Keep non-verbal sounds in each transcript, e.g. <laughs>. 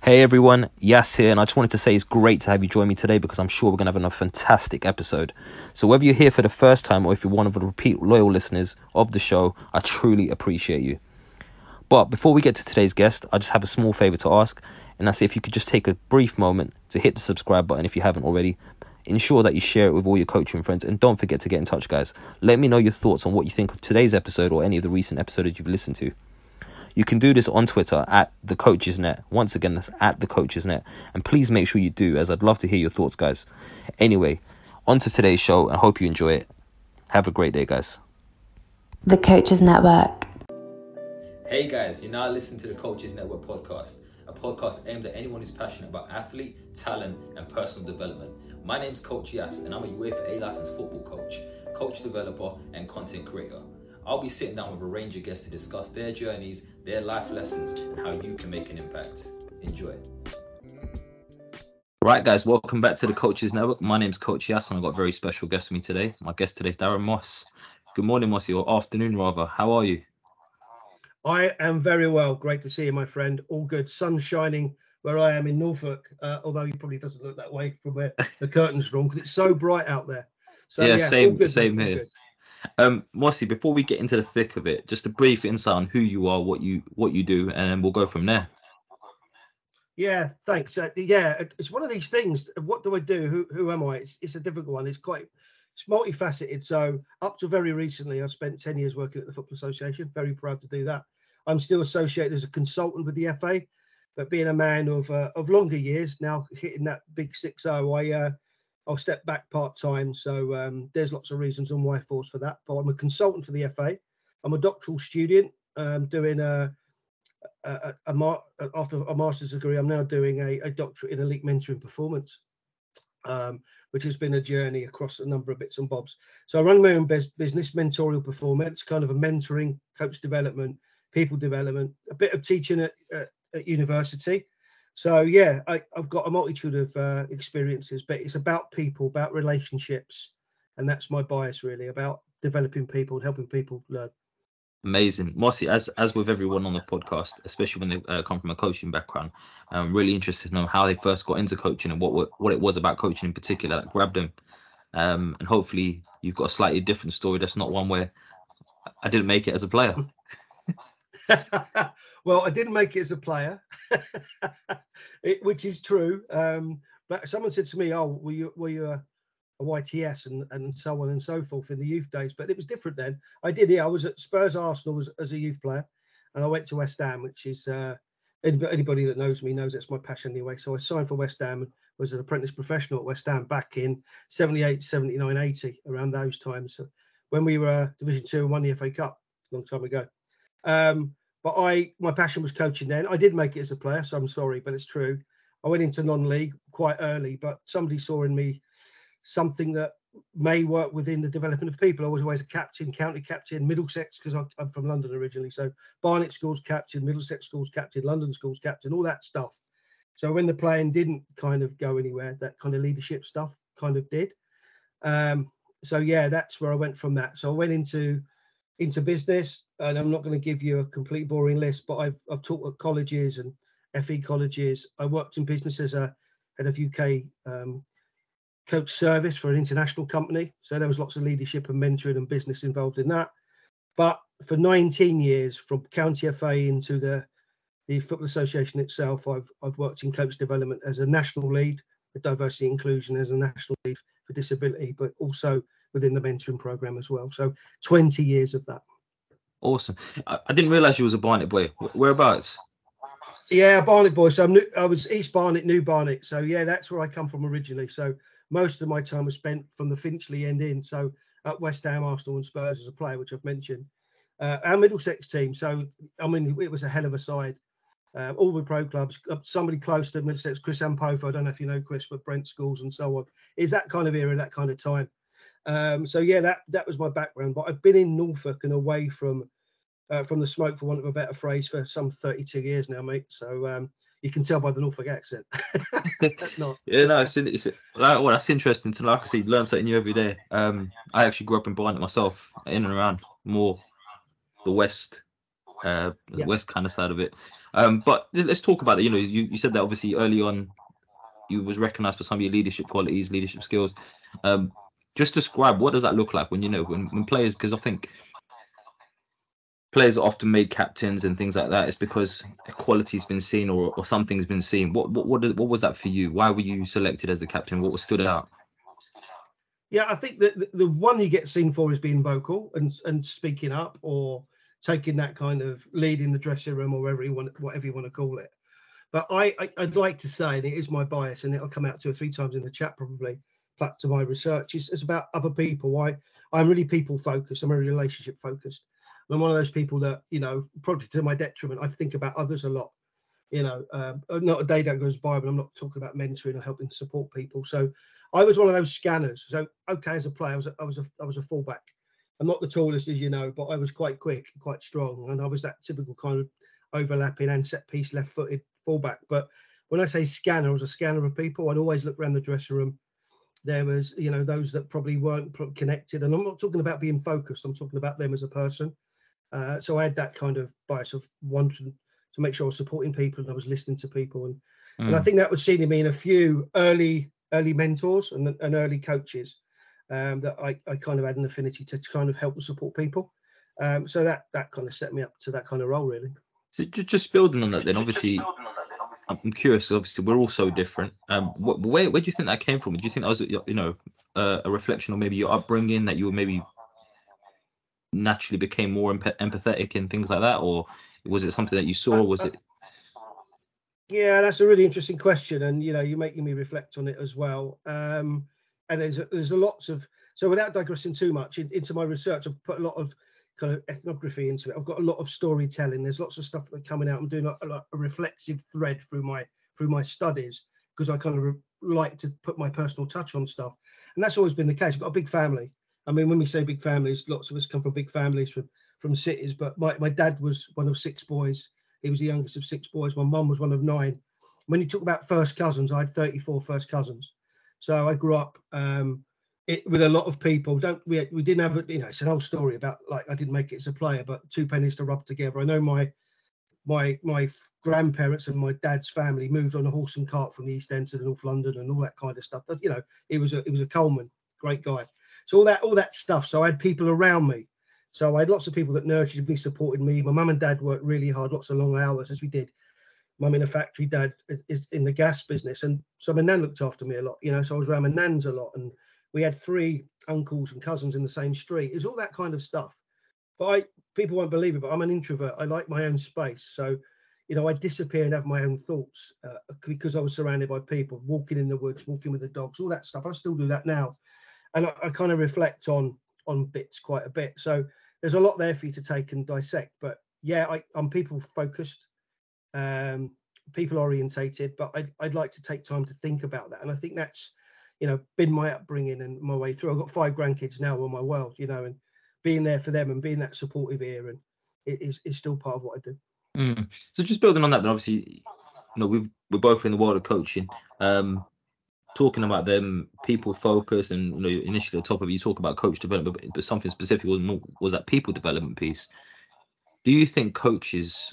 Hey everyone, Yas here, and I just wanted to say it's great to have you join me today because I'm sure we're going to have another fantastic episode. So, whether you're here for the first time or if you're one of the repeat loyal listeners of the show, I truly appreciate you. But before we get to today's guest, I just have a small favor to ask, and that's if you could just take a brief moment to hit the subscribe button if you haven't already. Ensure that you share it with all your coaching friends, and don't forget to get in touch, guys. Let me know your thoughts on what you think of today's episode or any of the recent episodes you've listened to. You can do this on Twitter at the Coaches Net. Once again, that's at the Coaches Net. And please make sure you do, as I'd love to hear your thoughts, guys. Anyway, on to today's show, I hope you enjoy it. Have a great day, guys. The Coaches Network. Hey, guys, you're now listening to the Coaches Network podcast, a podcast aimed at anyone who's passionate about athlete, talent, and personal development. My name's Coach Yas, and I'm a UEFA A licensed football coach, coach developer, and content creator. I'll be sitting down with a range of guests to discuss their journeys, their life lessons, and how you can make an impact. Enjoy. Right, guys, welcome back to the Coaches Network. My name's Coach Yas, and I've got a very special guest with me today. My guest today is Darren Moss. Good morning, Mossy, or afternoon rather. How are you? I am very well. Great to see you, my friend. All good. Sun shining where I am in Norfolk, uh, although he probably doesn't look that way from where the curtains drawn because it's so bright out there. So yeah, yeah same, good, same here. Um, Mossy, before we get into the thick of it, just a brief insight on who you are, what you what you do, and we'll go from there. Yeah, thanks. Uh, yeah, it's one of these things. What do I do? Who who am I? It's it's a difficult one. It's quite it's multifaceted. So up to very recently, I've spent ten years working at the Football Association. Very proud to do that. I'm still associated as a consultant with the FA, but being a man of uh, of longer years now, hitting that big six zero, I uh, I'll step back part time. So um, there's lots of reasons on why force for that. But I'm a consultant for the FA. I'm a doctoral student um, doing a, a, a, a, after a master's degree. I'm now doing a, a doctorate in elite mentoring performance, um, which has been a journey across a number of bits and bobs. So I run my own business, mentorial performance, kind of a mentoring, coach development, people development, a bit of teaching at, at, at university so yeah, I, have got a multitude of uh, experiences, but it's about people, about relationships, and that's my bias really about developing people and helping people learn. Amazing, Mossy. As as with everyone on the podcast, especially when they uh, come from a coaching background, I'm really interested to know how they first got into coaching and what what it was about coaching in particular that grabbed them. Um, and hopefully, you've got a slightly different story. That's not one where I didn't make it as a player. <laughs> <laughs> well, I didn't make it as a player, <laughs> it, which is true. Um, but someone said to me, "Oh, were you were you a, a, YTS and and so on and so forth in the youth days?" But it was different then. I did. Yeah, I was at Spurs Arsenal as, as a youth player, and I went to West Ham, which is uh, anybody that knows me knows that's my passion anyway. So I signed for West Ham and was an apprentice professional at West Ham back in 78, 79, 80, around those times. So when we were uh, Division Two and won the FA Cup a long time ago. Um, but I, my passion was coaching then. I did make it as a player, so I'm sorry, but it's true. I went into non-league quite early, but somebody saw in me something that may work within the development of people. I was always a captain, county captain, Middlesex, because I'm from London originally. So Barnet Schools captain, Middlesex Schools captain, London Schools captain, all that stuff. So when the playing didn't kind of go anywhere, that kind of leadership stuff kind of did. Um, so yeah, that's where I went from that. So I went into into business, and I'm not going to give you a complete boring list, but I've I've taught at colleges and FE colleges. I worked in business as a head of UK um, coach service for an international company, so there was lots of leadership and mentoring and business involved in that. But for 19 years, from county FA into the the Football Association itself, I've I've worked in coach development as a national lead for diversity inclusion, as a national lead for disability, but also within the mentoring program as well. So 20 years of that. Awesome. I, I didn't realize you was a Barnet boy. Whereabouts? Yeah, Barnet boy. So I'm new, I was East Barnet, New Barnet. So yeah, that's where I come from originally. So most of my time was spent from the Finchley end in. So at West Ham, Arsenal, and Spurs as a player, which I've mentioned. Uh, our Middlesex team. So I mean, it was a hell of a side. uh, all the pro clubs. Uh, somebody close to says Chris Ampofo. I don't know if you know Chris, but Brent Schools and so on. Is that kind of era, that kind of time. Um, so yeah, that that was my background. But I've been in Norfolk and away from uh, from the smoke, for want of a better phrase, for some 32 years now, mate. So um, you can tell by the Norfolk accent. <laughs> Not. <laughs> yeah, no, it's, it's like, well, that's interesting to like I see, learn something new every day. Um, I actually grew up in Barnet myself, in and around more the west, uh, the yeah. west kind of side of it. Um, but let's talk about it. You know, you, you said that obviously early on, you was recognised for some of your leadership qualities, leadership skills. Um, just describe what does that look like when you know when, when players because I think players are often made captains and things like that. It's because quality's been seen or, or something's been seen. What what what, what was that for you? Why were you selected as the captain? What stood out? Yeah, I think that the, the one you get seen for is being vocal and and speaking up or taking that kind of lead in the dressing room or whatever you want whatever you want to call it. But I, I would like to say, and it is my bias, and it'll come out two or three times in the chat probably. To my research, is it's about other people. Why I'm really people focused. I'm really relationship focused. I'm one of those people that, you know, probably to my detriment, I think about others a lot. You know, um, not a day that goes by, when I'm not talking about mentoring or helping support people. So I was one of those scanners. So okay, as a player, I was a, I was a, I was a fullback. I'm not the tallest, as you know, but I was quite quick, quite strong, and I was that typical kind of overlapping and set piece left-footed fullback. But when I say scanner, I was a scanner of people. I'd always look around the dressing room. There was, you know, those that probably weren't connected, and I'm not talking about being focused. I'm talking about them as a person. Uh, so I had that kind of bias of wanting to make sure I was supporting people and I was listening to people, and mm. and I mm. think that was seen in me in a few early early mentors and, and early coaches um, that I, I kind of had an affinity to kind of help and support people. Um, so that that kind of set me up to that kind of role, really. So just building on that, then obviously, I'm curious. Obviously, we're all so different. Um, where where do you think that came from? Do you think that was you know uh, a reflection of maybe your upbringing that you were maybe naturally became more empathetic and things like that, or was it something that you saw? Was it? <laughs> Yeah, that's a really interesting question, and you know, you're making me reflect on it as well. Um, and there's a, there's a lots of so without digressing too much in, into my research, I've put a lot of kind of ethnography into it. I've got a lot of storytelling. There's lots of stuff that coming out. I'm doing a, a, reflexive thread through my through my studies because I kind of like to put my personal touch on stuff, and that's always been the case. I've got a big family, I mean, when we say big families, lots of us come from big families from from cities. But my, my dad was one of six boys. He was the youngest of six boys. My mum was one of nine. When you talk about first cousins, I had 34 first cousins. So I grew up um, it, with a lot of people. Don't we? We didn't have you know, it's an old story about like I didn't make it as a player, but two pennies to rub together. I know my my my grandparents and my dad's family moved on a horse and cart from the East End to North London and all that kind of stuff. But you know, it was a it was a Coleman, great guy. So all that all that stuff. So I had people around me. So I had lots of people that nurtured me, supported me. My mum and dad worked really hard, lots of long hours as we did. Mum in a factory, dad is in the gas business, and so my nan looked after me a lot. You know, so I was around my nans a lot, and we had three uncles and cousins in the same street. It was all that kind of stuff. But I people won't believe it, but I'm an introvert. I like my own space. So, you know, I disappear and have my own thoughts uh, because I was surrounded by people, walking in the woods, walking with the dogs, all that stuff. I still do that now and I, I kind of reflect on on bits quite a bit. So there's a lot there for you to take and dissect. But yeah, I, am people focused, um, people orientated, but I'd, I'd like to take time to think about that. And I think that's, you know, been my upbringing and my way through. I've got five grandkids now in my world, you know, and being there for them and being that supportive ear and it is, is still part of what I do. Mm. So just building on that, then obviously, you know, we've we're both in the world of coaching. Um, talking about them people focus and you know initially at the top of it you talk about coach development but, but something specific was more was that people development piece do you think coaches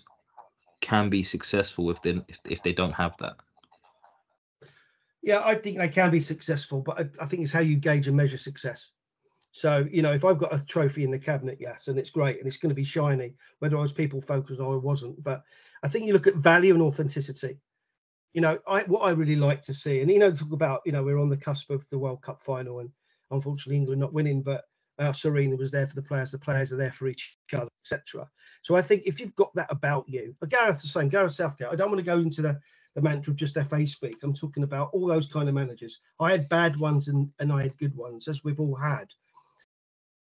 can be successful if they if, if they don't have that yeah i think they can be successful but I, I think it's how you gauge and measure success so you know if i've got a trophy in the cabinet yes and it's great and it's going to be shiny whether i was people focused or i wasn't but i think you look at value and authenticity you know, I what I really like to see, and you know, talk about, you know, we're on the cusp of the World Cup final, and unfortunately England not winning, but uh, Sarina was there for the players, the players are there for each other, etc. So I think if you've got that about you, Gareth the same, Gareth Southgate, I don't want to go into the the mantra of just FA speak. I'm talking about all those kind of managers. I had bad ones and, and I had good ones, as we've all had.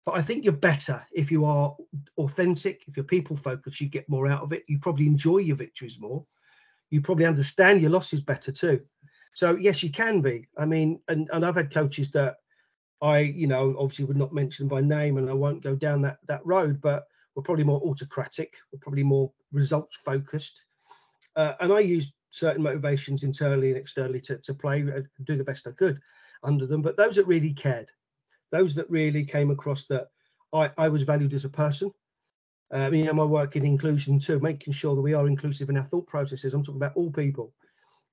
But I think you're better if you are authentic, if you're people focused, you get more out of it. You probably enjoy your victories more you probably understand your losses better too. So yes, you can be. I mean, and, and I've had coaches that I, you know, obviously would not mention by name, and I won't go down that that road, but we're probably more autocratic, we're probably more results focused, uh, and I used certain motivations internally and externally to to play and do the best I could under them. But those that really cared, those that really came across that I I was valued as a person. Uh, I mean, my work in inclusion too, making sure that we are inclusive in our thought processes. I'm talking about all people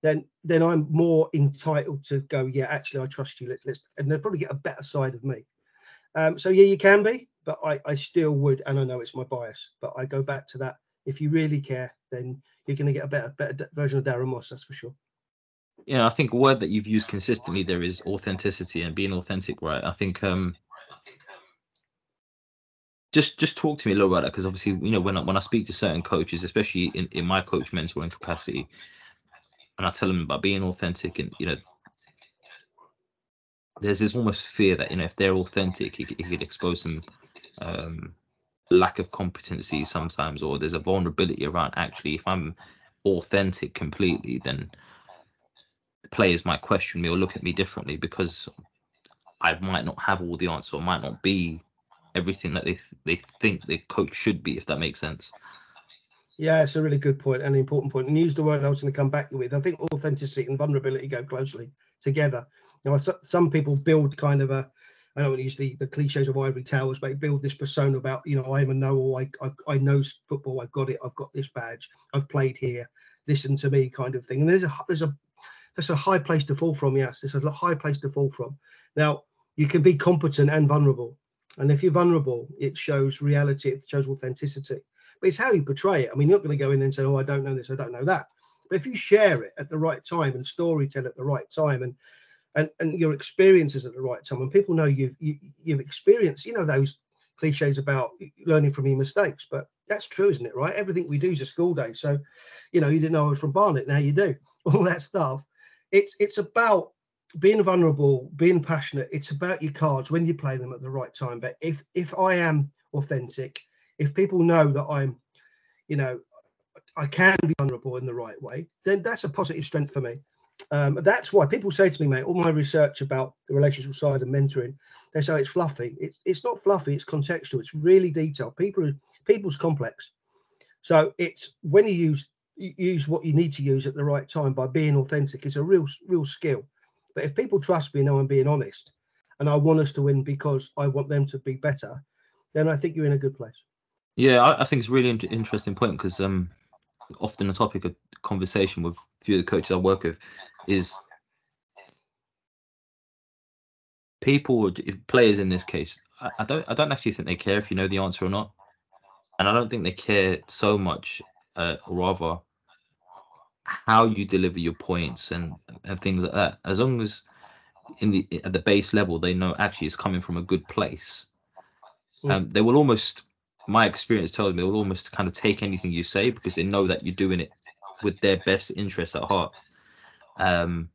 then then I'm more entitled to go. Yeah, actually, I trust you. Let, let's and they'll probably get a better side of me. Um, so yeah, you can be, but I I still would, and I know it's my bias, but I go back to that. If you really care, then you're going to get a better better version of Darren Moss. That's for sure. Yeah, I think a word that you've used consistently there is authenticity and being authentic, right? I think um just just talk to me a little about that because obviously you know when I, when I speak to certain coaches, especially in, in my coach mentoring capacity, and I tell them about being authentic and you know there's this almost fear that you know if they're authentic it, it could expose them um, lack of competency sometimes or there's a vulnerability around actually if I'm authentic completely then players might question me or look at me differently because I might not have all the answer or might not be everything that they th- they think the coach should be if that makes sense. Yeah, it's a really good point and an important point. And use the word I was going to come back with. I think authenticity and vulnerability go closely together. Now, some people build kind of a, I don't want to use the, the cliches of ivory towers, but build this persona about, you know, I'm a know I, I, I know football, I've got it, I've got this badge, I've played here, listen to me kind of thing. And there's a, there's a, that's a high place to fall from. Yes, it's a high place to fall from. Now, you can be competent and vulnerable. And if you're vulnerable, it shows reality, it shows authenticity but it's how you portray it. I mean, you're not going to go in and say, "Oh, I don't know this, I don't know that." But if you share it at the right time and story tell at the right time and and and your experiences at the right time, and people know you've you, have you have experienced, you know, those cliches about learning from your mistakes, but that's true, isn't it? Right? Everything we do is a school day. So, you know, you didn't know I was from Barnet, now you do. <laughs> All that stuff. It's it's about being vulnerable, being passionate. It's about your cards when you play them at the right time. But if if I am authentic if people know that I'm, you know, I can be vulnerable in the right way, then that's a positive strength for me. Um, that's why people say to me, mate, all my research about the relationship side and mentoring, they say it's fluffy. It's it's not fluffy. It's contextual. It's really detailed. People people's complex. So it's when you use use what you need to use at the right time by being authentic. It's a real real skill. But if people trust me, know I'm being honest, and I want us to win because I want them to be better, then I think you're in a good place. Yeah, I, I think it's really interesting point because um, often a topic of conversation with a few of the coaches I work with is people, players in this case. I, I don't, I don't actually think they care if you know the answer or not, and I don't think they care so much, uh, rather how you deliver your points and and things like that. As long as in the at the base level they know actually it's coming from a good place, mm. um, they will almost my experience tells me they'll almost kind of take anything you say because they know that you're doing it with their best interests at heart. Um,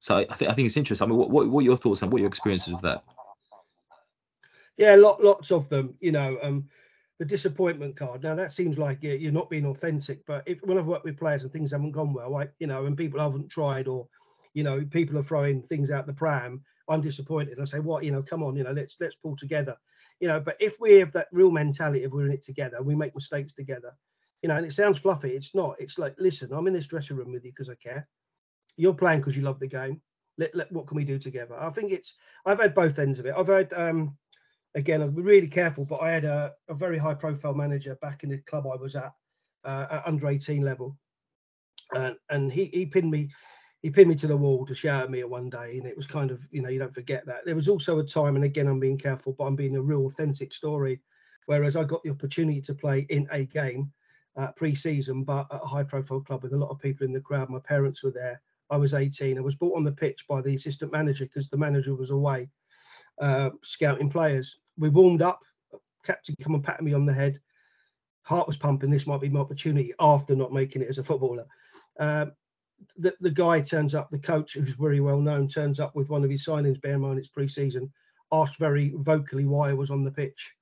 so I, think I think it's interesting. I mean, what, what what are your thoughts on what are your experiences of that? Yeah, lot lots of them. You know, um, the disappointment card. Now that seems like you're, you're not being authentic, but if when I've worked with players and things haven't gone well, like you know, and people haven't tried or you know, people are throwing things out the pram, I'm disappointed. I say, what, you know, come on, you know, let's let's pull together you know but if we have that real mentality of we're in it together we make mistakes together you know and it sounds fluffy it's not it's like listen i'm in this dressing room with you because i care you're playing because you love the game let, let, what can we do together i think it's i've had both ends of it i've had um again i've been really careful but i had a, a very high profile manager back in the club i was at uh, at under 18 level and and he, he pinned me he pinned me to the wall to shout at me one day, and it was kind of you know you don't forget that. There was also a time, and again I'm being careful, but I'm being a real authentic story. Whereas I got the opportunity to play in a game uh, pre-season, but at a high-profile club with a lot of people in the crowd. My parents were there. I was 18. I was brought on the pitch by the assistant manager because the manager was away uh, scouting players. We warmed up. Captain come and patted me on the head. Heart was pumping. This might be my opportunity after not making it as a footballer. Um, the, the guy turns up, the coach, who's very well known, turns up with one of his signings, bear in mind it's pre season, asked very vocally why I was on the pitch,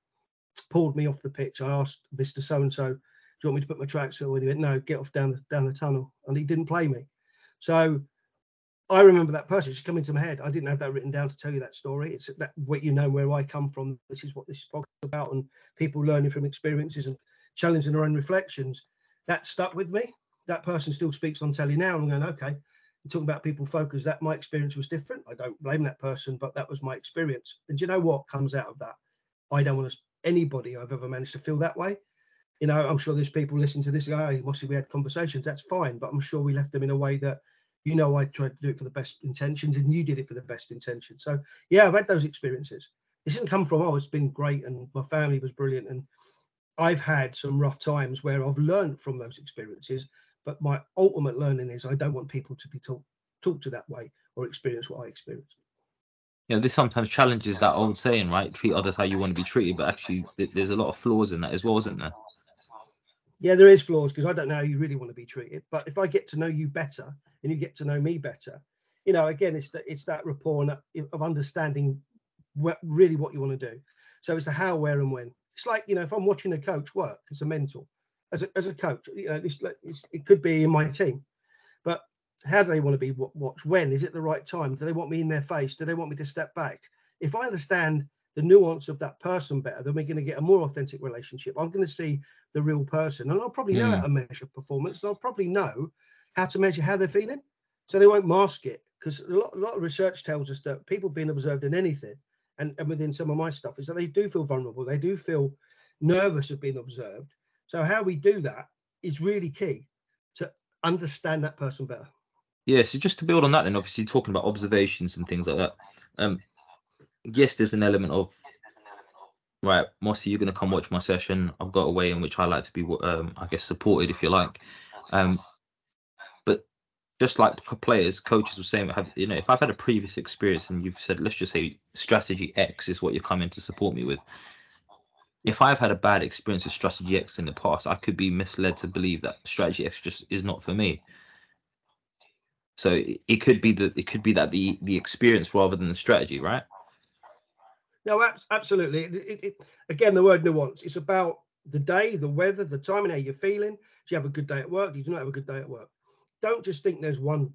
pulled me off the pitch. I asked Mr. So and so, "Do you want me to put my tracksuit on? He went, no, get off down the down the tunnel. And he didn't play me. So I remember that person just coming to my head. I didn't have that written down to tell you that story. It's that what you know where I come from. This is what this is about, and people learning from experiences and challenging their own reflections. That stuck with me. That person still speaks on telly now. I'm going, okay, you're talking about people focus. That my experience was different. I don't blame that person, but that was my experience. And you know what comes out of that? I don't want anybody I've ever managed to feel that way. You know, I'm sure there's people listening to this guy. Oh, mostly we had conversations. That's fine, but I'm sure we left them in a way that, you know, I tried to do it for the best intentions, and you did it for the best intentions. So yeah, I've had those experiences. This didn't come from oh, it's been great, and my family was brilliant, and I've had some rough times where I've learned from those experiences. But my ultimate learning is I don't want people to be taught talked to that way or experience what I experienced you know, this sometimes challenges that old saying, right? Treat others how you want to be treated, but actually, there's a lot of flaws in that as well, isn't there? Yeah, there is flaws because I don't know how you really want to be treated. But if I get to know you better and you get to know me better, you know, again, it's that it's that rapport and of understanding what, really what you want to do. So it's the how, where, and when. It's like you know, if I'm watching a coach work as a mentor, as a, as a coach, you know, this it could be in my team, but how do they want to be watched? When is it the right time? Do they want me in their face? Do they want me to step back? If I understand the nuance of that person better, then we're going to get a more authentic relationship. I'm going to see the real person, and I'll probably know mm. how to measure performance. And I'll probably know how to measure how they're feeling, so they won't mask it. Because a lot, a lot of research tells us that people being observed in anything, and, and within some of my stuff, is that they do feel vulnerable. They do feel nervous of being observed. So how we do that is really key to understand that person better. Yeah, so just to build on that, then obviously talking about observations and things like that. Um, yes, there's an element of right, Mossy, you're gonna come watch my session. I've got a way in which I like to be, um, I guess, supported, if you like. Um, but just like players, coaches were saying, have you know, if I've had a previous experience and you've said, let's just say strategy X is what you're coming to support me with. If I've had a bad experience with strategy X in the past, I could be misled to believe that strategy X just is not for me. So it could be that it could be that the the experience rather than the strategy, right? No, absolutely. It, it, it, again, the word nuance. It's about the day, the weather, the time, and how you're feeling. Do you have a good day at work? Do you not have a good day at work? Don't just think there's one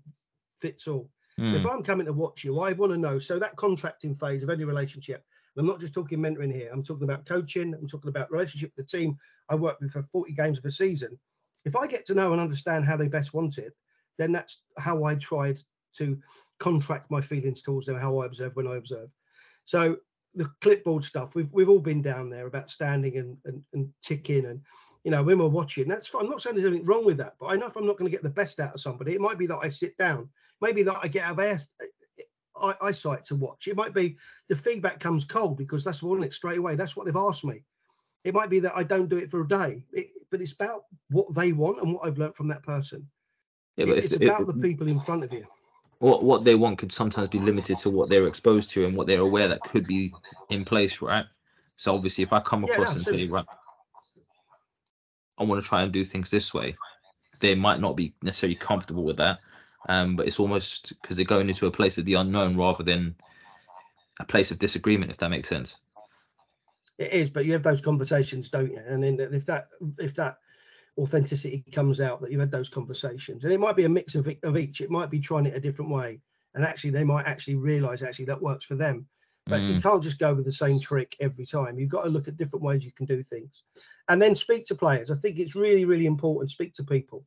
fits all. Mm. So if hmm. I'm coming to watch you, I want to know. So that contracting phase of any relationship, I'm not just talking mentoring here. I'm talking about coaching. I'm talking about relationship with the team I work with for 40 games of a season. If I get to know and understand how they best want it, then that's how I tried to contract my feelings towards them, how I observe when I observe. So the clipboard stuff, we've we've all been down there about standing and and, and ticking and you know when we're watching. That's fine. I'm not saying there's anything wrong with that, but I know if I'm not going to get the best out of somebody, it might be that I sit down, maybe that I get out of air, uh, uh, eyesight to watch. It might be the feedback comes cold because that's wanting it straight away. That's what they've asked me. It might be that I don't do it for a day, it, but it's about what they want and what I've learned from that person. Yeah, but it's about if, the people in front of you. What what they want could sometimes be limited to what they're exposed to and what they're aware that could be in place, right? So obviously, if I come across yeah, and say, right, I want to try and do things this way, they might not be necessarily comfortable with that. Um, but it's almost because they're going into a place of the unknown rather than a place of disagreement, if that makes sense. It is, but you have those conversations, don't you? And then if that if that authenticity comes out that you've had those conversations. And it might be a mix of, of each. It might be trying it a different way. And actually they might actually realize actually that works for them. But mm. you can't just go with the same trick every time. You've got to look at different ways you can do things. And then speak to players. I think it's really really important speak to people.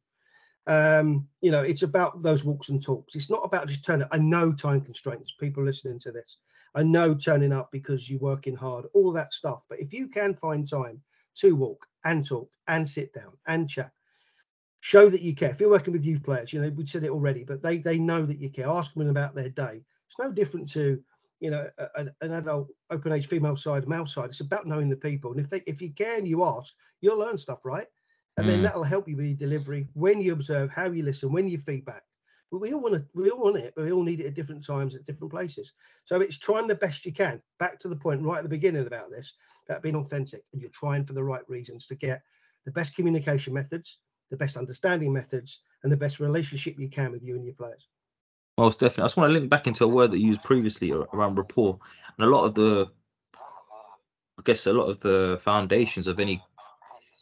Um, you know it's about those walks and talks. It's not about just turning i know time constraints. People listening to this. I know turning up because you're working hard. All that stuff. But if you can find time to walk and talk and sit down and chat. Show that you care. If you're working with youth players, you know, we said it already, but they they know that you care. Ask them about their day. It's no different to, you know, a, an adult open age female side, male side. It's about knowing the people. And if they if you care and you ask, you'll learn stuff, right? And mm. then that'll help you with your delivery when you observe, how you listen, when you feedback. We all want to, we all want it, but we all need it at different times at different places. So it's trying the best you can. Back to the point right at the beginning about this, about being authentic, and you're trying for the right reasons to get the best communication methods, the best understanding methods, and the best relationship you can with you and your players. Most definitely. I just want to link back into a word that you used previously around rapport, and a lot of the, I guess, a lot of the foundations of any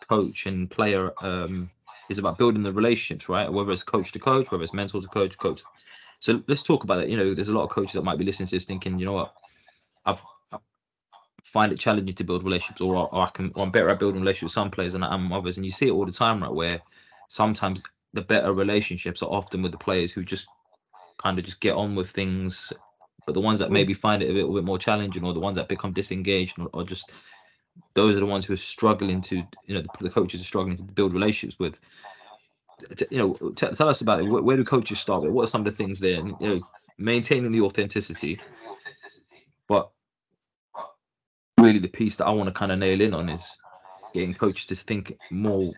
coach and player um, is about building the relationships, right? Whether it's coach to coach, whether it's mentor to coach, coach. So let's talk about that. You know, there's a lot of coaches that might be listening to this thinking, you know what, I've I find it challenging to build relationships, or, or I can, or I'm better at building relationships with some players than I am others. And you see it all the time, right? Where sometimes the better relationships are often with the players who just kind of just get on with things but the ones that mm-hmm. maybe find it a little bit more challenging or the ones that become disengaged or, or just those are the ones who are struggling to you know the, the coaches are struggling to build relationships with. You know t- tell us about it. Where, where, do coaches start with? What are some of the things there? And, you know maintaining the authenticity but really the piece that i want to kind of nail in on is getting coaches to think more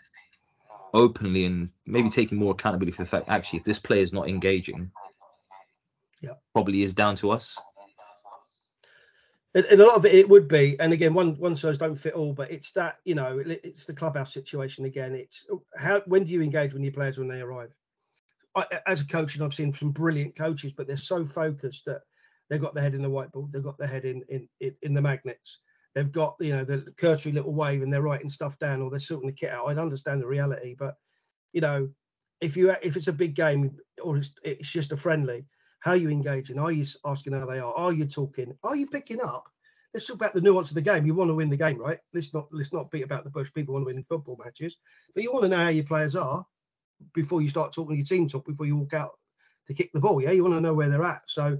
openly and maybe taking more accountability for the fact actually if this player is not engaging yeah. probably is down to us and, a lot of it, it would be and again one one size don't fit all but it's that you know it's the clubhouse situation again. It's how when do you engage with your players when they arrive? I, as a coach and i've seen some brilliant coaches but they're so focused that they've got their head in the whiteboard they've got their head in in in, in the magnets. They've got you know the cursory little wave and they're writing stuff down or they're sorting the kit out. I understand the reality but you know if you if it's a big game or it's, it's just a friendly how are you engaging? Are you asking how they are? Are you talking? Are you picking up? Let's talk about the nuance of the game. You want to win the game, right? Let's not let's not beat about the bush. People want to win football matches, but you want to know how your players are before you start talking to your team talk before you walk out to kick the ball. Yeah, you want to know where they're at. So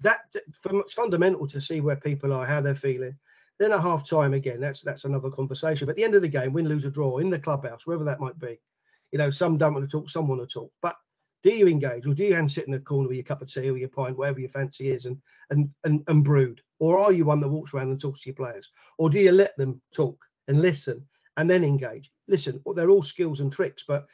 that it's fundamental to see where people are, how they're feeling. Then at half time again, that's that's another conversation. But at the end of the game, win, lose, or draw in the clubhouse, wherever that might be, you know, some don't want to talk, some want to talk. But do you engage or do you sit in the corner with your cup of tea or your pint, whatever your fancy is, and and and, and brood? Or are you one that walks around and talks to your players? Or do you let them talk and listen and then engage? Listen, oh, they're all skills and tricks, but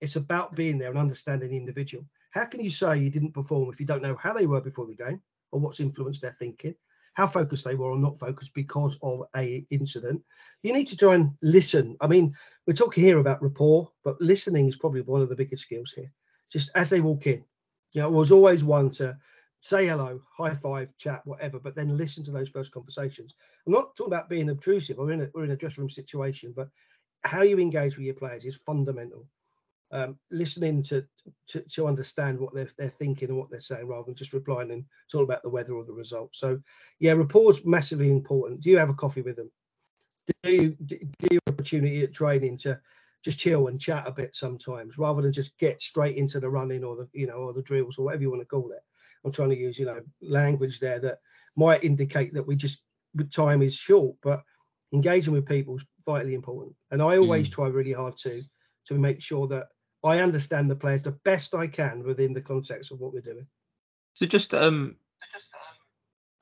it's about being there and understanding the individual. How can you say you didn't perform if you don't know how they were before the game or what's influenced their thinking? how focused they were or not focused because of a incident. You need to try and listen. I mean, we're talking here about rapport, but listening is probably one of the biggest skills here just as they walk in. You know, I was always one to say hello, high five, chat, whatever, but then listen to those first conversations. I'm not talking about being obtrusive. We're in a, we're in a dressing room situation, but how you engage with your players is fundamental. Um, listening to, to, to understand what they're they're thinking and what they're saying, rather than just replying and it's all about the weather or the result. So, yeah, rapport's massively important. Do you have a coffee with them? Do you do you opportunity at training to just chill and chat a bit sometimes rather than just get straight into the running or the you know or the drills or whatever you want to call it. I'm trying to use you know language there that might indicate that we just time is short but engaging with people is vitally important. And i always mm. try really hard to to make sure that i understand the players the best i can within the context of what we're doing. So just um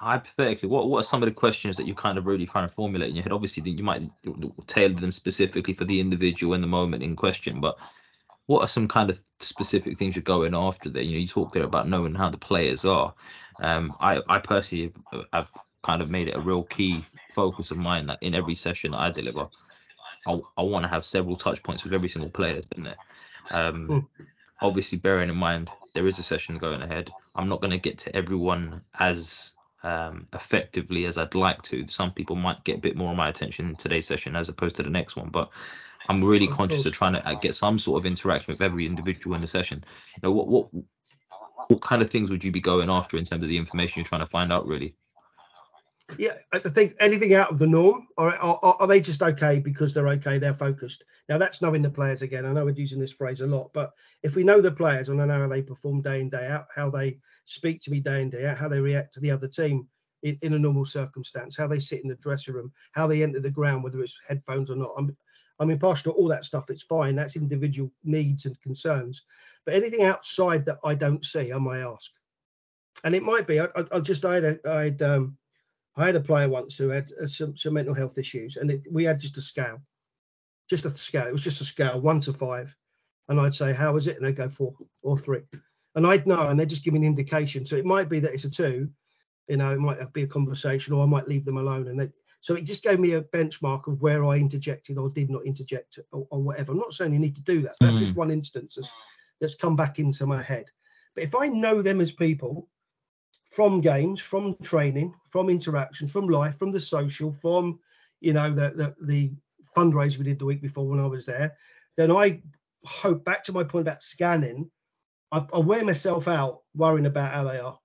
hypothetically, what, what are some of the questions that you're kind of really trying to formulate in your head? Obviously, you might tailor them specifically for the individual in the moment in question, but what are some kind of specific things you're going after there? You know, you talked there about knowing how the players are. Um, I, I personally have kind of made it a real key focus of mine that in every session I deliver, I, I want to have several touch points with every single player that's in there. Um, mm. Obviously, bearing in mind there is a session going ahead, I'm not going to get to everyone as um, effectively as I'd like to. Some people might get a bit more of my attention in today's session as opposed to the next one, but I'm really of conscious course. of trying to uh, get some sort of interaction with every individual in the session. You know, what what what kind of things would you be going after in terms of the information you're trying to find out, really? Yeah, I think anything out of the norm, or are, are, they just okay because they're okay, they're focused? Now that's knowing the players again. I know we're using this phrase a lot, but if we know the players and I know how they perform day in day out, how they speak to me day in day out, how they react to the other team in, in a normal circumstance, how they sit in the dressing room, how they enter the ground, whether it's headphones or not. I'm I'm impartial to all that stuff. It's fine. That's individual needs and concerns. But anything outside that I don't see, I might ask. And it might be. I, I, I just I had a, I had um, I had a player once who had uh, some, some mental health issues, and it, we had just a scale, just a scale. It was just a scale, one to five, and I'd say, "How is it?" And they'd go four or three, and I'd know, and they'd just give me an indication. So it might be that it's a two, you know, it might be a conversation, or I might leave them alone, and they, so it just gave me a benchmark of where I interjected or did not interject or, or whatever. I'm not saying you need to do that. That's mm. just one instance that's, that's come back into my head. But if I know them as people from games, from training, from interaction, from life, from the social, from you know the the, the fundraiser we did the week before when I was there, then I hope back to my point about scanning. I, I wear myself out worrying about how they are.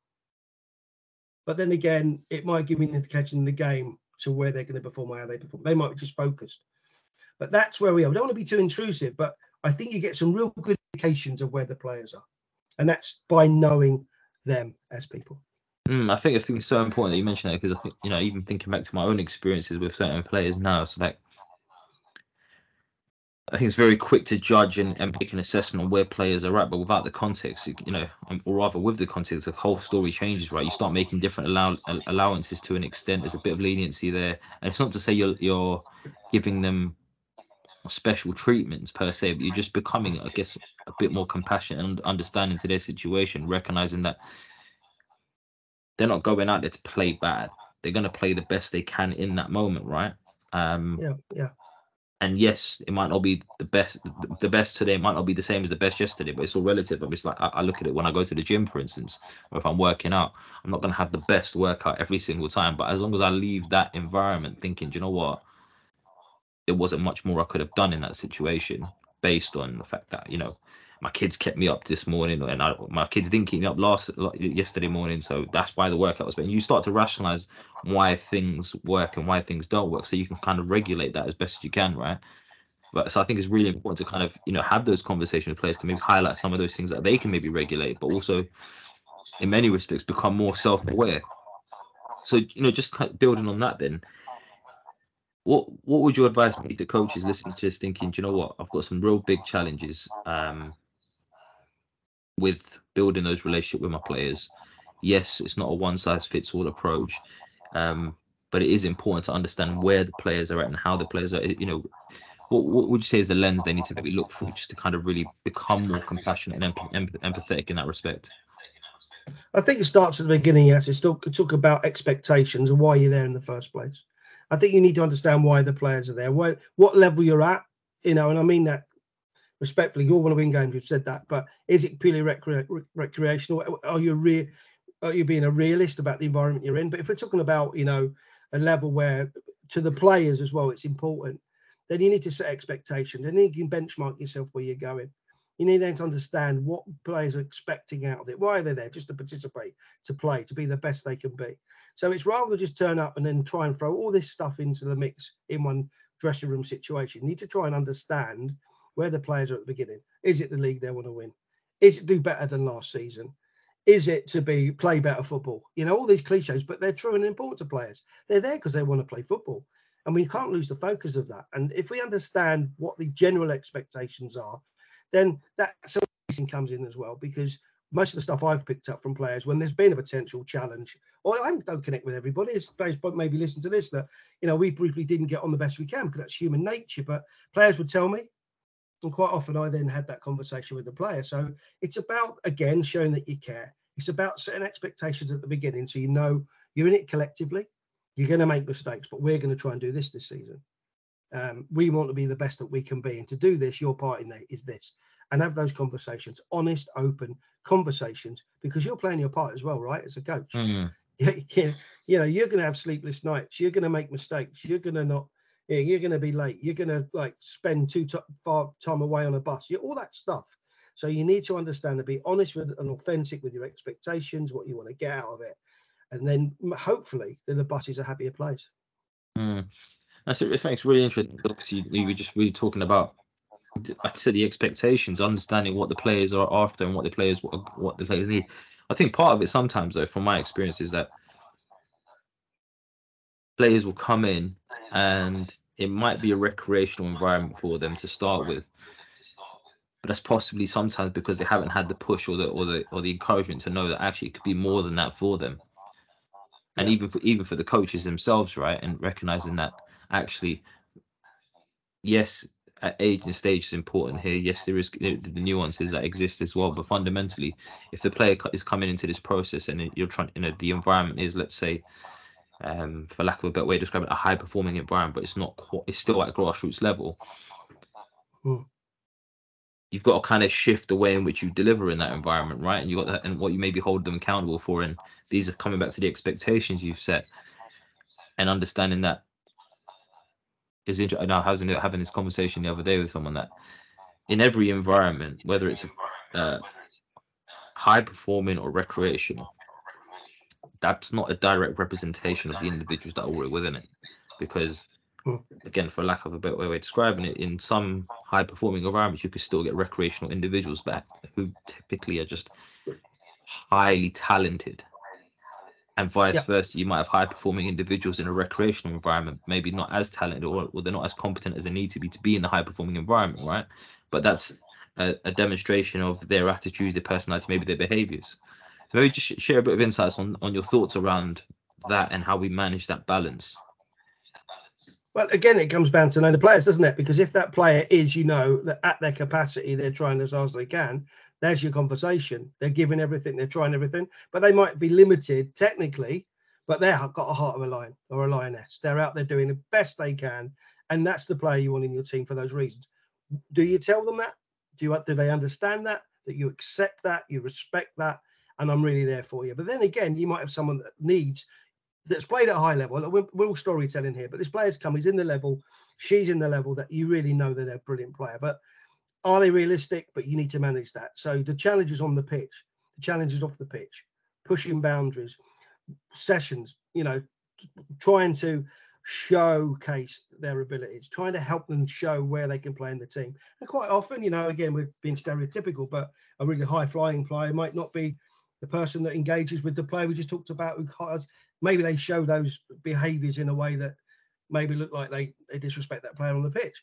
But then again, it might give me an indication in the game to where they're going to perform, how they perform. They might be just focused. But that's where we are. We don't want to be too intrusive, but I think you get some real good indications of where the players are. And that's by knowing them as people. Mm, I think I think it's so important that you mention that because I think you know even thinking back to my own experiences with certain players now, it's like I think it's very quick to judge and, and make an assessment on where players are at, but without the context, you know, or rather with the context, the whole story changes, right? You start making different allow- allowances to an extent. There's a bit of leniency there, and it's not to say you're you're giving them special treatments per se, but you're just becoming, I guess, a bit more compassionate and understanding to their situation, recognizing that they're not going out there to play bad. They're going to play the best they can in that moment, right? Um, yeah, yeah. And yes, it might not be the best. The best today might not be the same as the best yesterday, but it's all relative. But it's like I, I look at it when I go to the gym, for instance, or if I'm working out, I'm not going to have the best workout every single time. But as long as I leave that environment thinking, do you know what? There wasn't much more I could have done in that situation based on the fact that you know my kids kept me up this morning, and I, my kids didn't keep me up last yesterday morning, so that's why the workout was. But you start to rationalize why things work and why things don't work, so you can kind of regulate that as best as you can, right? But so I think it's really important to kind of you know have those conversations with players to maybe highlight some of those things that they can maybe regulate, but also in many respects become more self-aware. So you know, just kind of building on that, then what what would your advice be to coaches listening to this thinking, do you know what, I've got some real big challenges. Um, with building those relationships with my players. Yes, it's not a one size fits all approach, um, but it is important to understand where the players are at and how the players are. You know, what, what would you say is the lens they need to maybe look for just to kind of really become more compassionate and empath- empathetic in that respect? I think it starts at the beginning. Yes, it's talk, talk about expectations and why you're there in the first place. I think you need to understand why the players are there, where, what level you're at, you know, and I mean that respectfully, you all want to win games. We've said that, but is it purely recre- recreational? Are you re- are you being a realist about the environment you're in? But if we're talking about you know a level where to the players as well, it's important. Then you need to set expectations. Then you can benchmark yourself where you're going. You need to understand what players are expecting out of it. Why are they there? Just to participate, to play, to be the best they can be. So it's rather than just turn up and then try and throw all this stuff into the mix in one dressing room situation. You need to try and understand where the players are at the beginning. Is it the league they want to win? Is it do better than last season? Is it to be play better football? You know, all these cliches, but they're true and important to players. They're there because they want to play football. And we can't lose the focus of that. And if we understand what the general expectations are, then that reason comes in as well because most of the stuff I've picked up from players when there's been a potential challenge, or I don't connect with everybody, it's maybe listen to this that you know we briefly didn't get on the best we can because that's human nature. But players would tell me, and quite often I then had that conversation with the player. So it's about, again, showing that you care. It's about setting expectations at the beginning so you know you're in it collectively. You're going to make mistakes, but we're going to try and do this this season. Um, we want to be the best that we can be. And to do this, your part in that is this. And have those conversations, honest, open conversations, because you're playing your part as well, right? As a coach. Mm. You, <laughs> you know, you're going to have sleepless nights. You're going to make mistakes. You're going to not yeah, you're going to be late. You're going to like spend too t- far time away on a bus. You all that stuff. So you need to understand and be honest with and authentic with your expectations, what you want to get out of it, and then hopefully then the bus is a happier place. Mm. That's it. It's really interesting. Obviously, we were just really talking about, like I said, the expectations, understanding what the players are after and what the players what, what the players need. I think part of it sometimes, though, from my experience, is that players will come in and it might be a recreational environment for them to start with. But that's possibly sometimes because they haven't had the push or the or the or the encouragement to know that actually it could be more than that for them. And yeah. even for even for the coaches themselves right and recognizing that actually yes at age and stage is important here. Yes there is the nuances that exist as well. But fundamentally if the player is coming into this process and you're trying you know the environment is let's say um, for lack of a better way to describe it, a high performing environment, but it's not quite, it's still at grassroots level. Mm. You've got to kind of shift the way in which you deliver in that environment, right? And you got that, and what you maybe hold them accountable for. And these are coming back to the expectations you've set and understanding that is interesting. I was having this conversation the other day with someone that in every environment, whether it's a uh, high performing or recreational, that's not a direct representation of the individuals that are within it. Because, hmm. again, for lack of a better way of describing it, in some high performing environments, you could still get recreational individuals back who typically are just highly talented. And vice yeah. versa, you might have high performing individuals in a recreational environment, maybe not as talented or, or they're not as competent as they need to be to be in the high performing environment, right? But that's a, a demonstration of their attitudes, their personality, maybe their behaviors. So maybe just share a bit of insights on, on your thoughts around that and how we manage that balance. Well, again, it comes down to knowing the players, doesn't it? Because if that player is, you know, that at their capacity, they're trying as hard as they can, there's your conversation. They're giving everything, they're trying everything, but they might be limited technically, but they've got a heart of a lion or a lioness. They're out there doing the best they can. And that's the player you want in your team for those reasons. Do you tell them that? Do you do they understand that? That you accept that, you respect that, and I'm really there for you. But then again, you might have someone that needs that's played at a high level. We're, all storytelling here, but this player's come, he's in the level, she's in the level that you really know that they're a brilliant player. But are they realistic? But you need to manage that. So the challenge is on the pitch, the challenge is off the pitch, pushing boundaries, sessions, you know, trying to showcase their abilities, trying to help them show where they can play in the team. And quite often, you know, again, we're being stereotypical, but a really high flying player might not be the person that engages with the player we just talked about who maybe they show those behaviors in a way that maybe look like they, they disrespect that player on the pitch.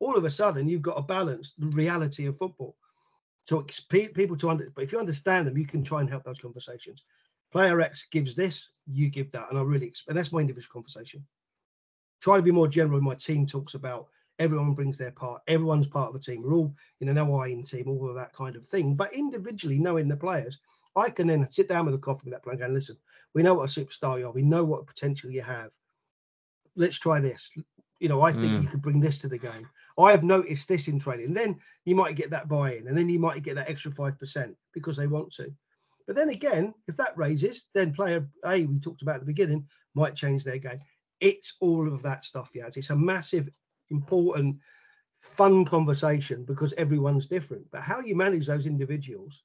All of a sudden, you've got to balance, the reality of football. So people to understand, but if you understand them, you can try and help those conversations. Player X gives this, you give that, and I really, and that's my individual conversation. Try to be more general. My team talks about everyone brings their part. Everyone's part of a team. We're all in an OI team, all of that kind of thing. But individually, knowing the players, I can then sit down with a coffee with that player and listen, we know what a superstar you are. We know what potential you have. Let's try this. You know, I think mm. you could bring this to the game. I have noticed this in training. And then you might get that buy-in, and then you might get that extra five percent because they want to. But then again, if that raises, then player A, we talked about at the beginning, might change their game. It's all of that stuff, yeah. It's a massive, important, fun conversation because everyone's different. But how you manage those individuals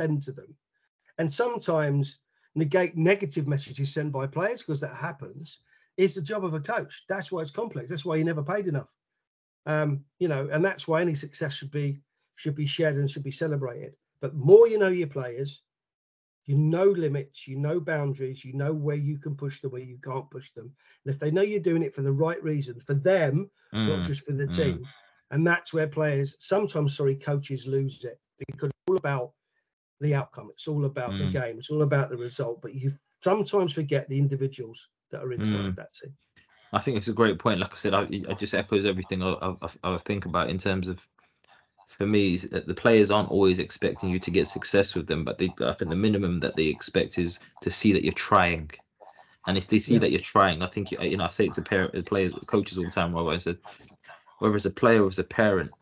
send to them. And sometimes negate negative messages sent by players because that happens is the job of a coach. That's why it's complex. That's why you never paid enough. Um, you know, and that's why any success should be should be shared and should be celebrated. But more you know your players, you know limits, you know boundaries, you know where you can push them, where you can't push them. And if they know you're doing it for the right reason, for them, mm, not just for the mm. team, and that's where players sometimes, sorry, coaches lose it because it's all about the outcome. It's all about mm. the game. It's all about the result. But you sometimes forget the individuals that are inside mm. that team. I think it's a great point. Like I said, I, I just echoes everything I, I, I, think about in terms of, for me, the players aren't always expecting you to get success with them, but they, I think the minimum that they expect is to see that you're trying. And if they see yeah. that you're trying, I think you know I say it to parent, players, coaches all the time. Whether I said, whether it's a player or as a parent,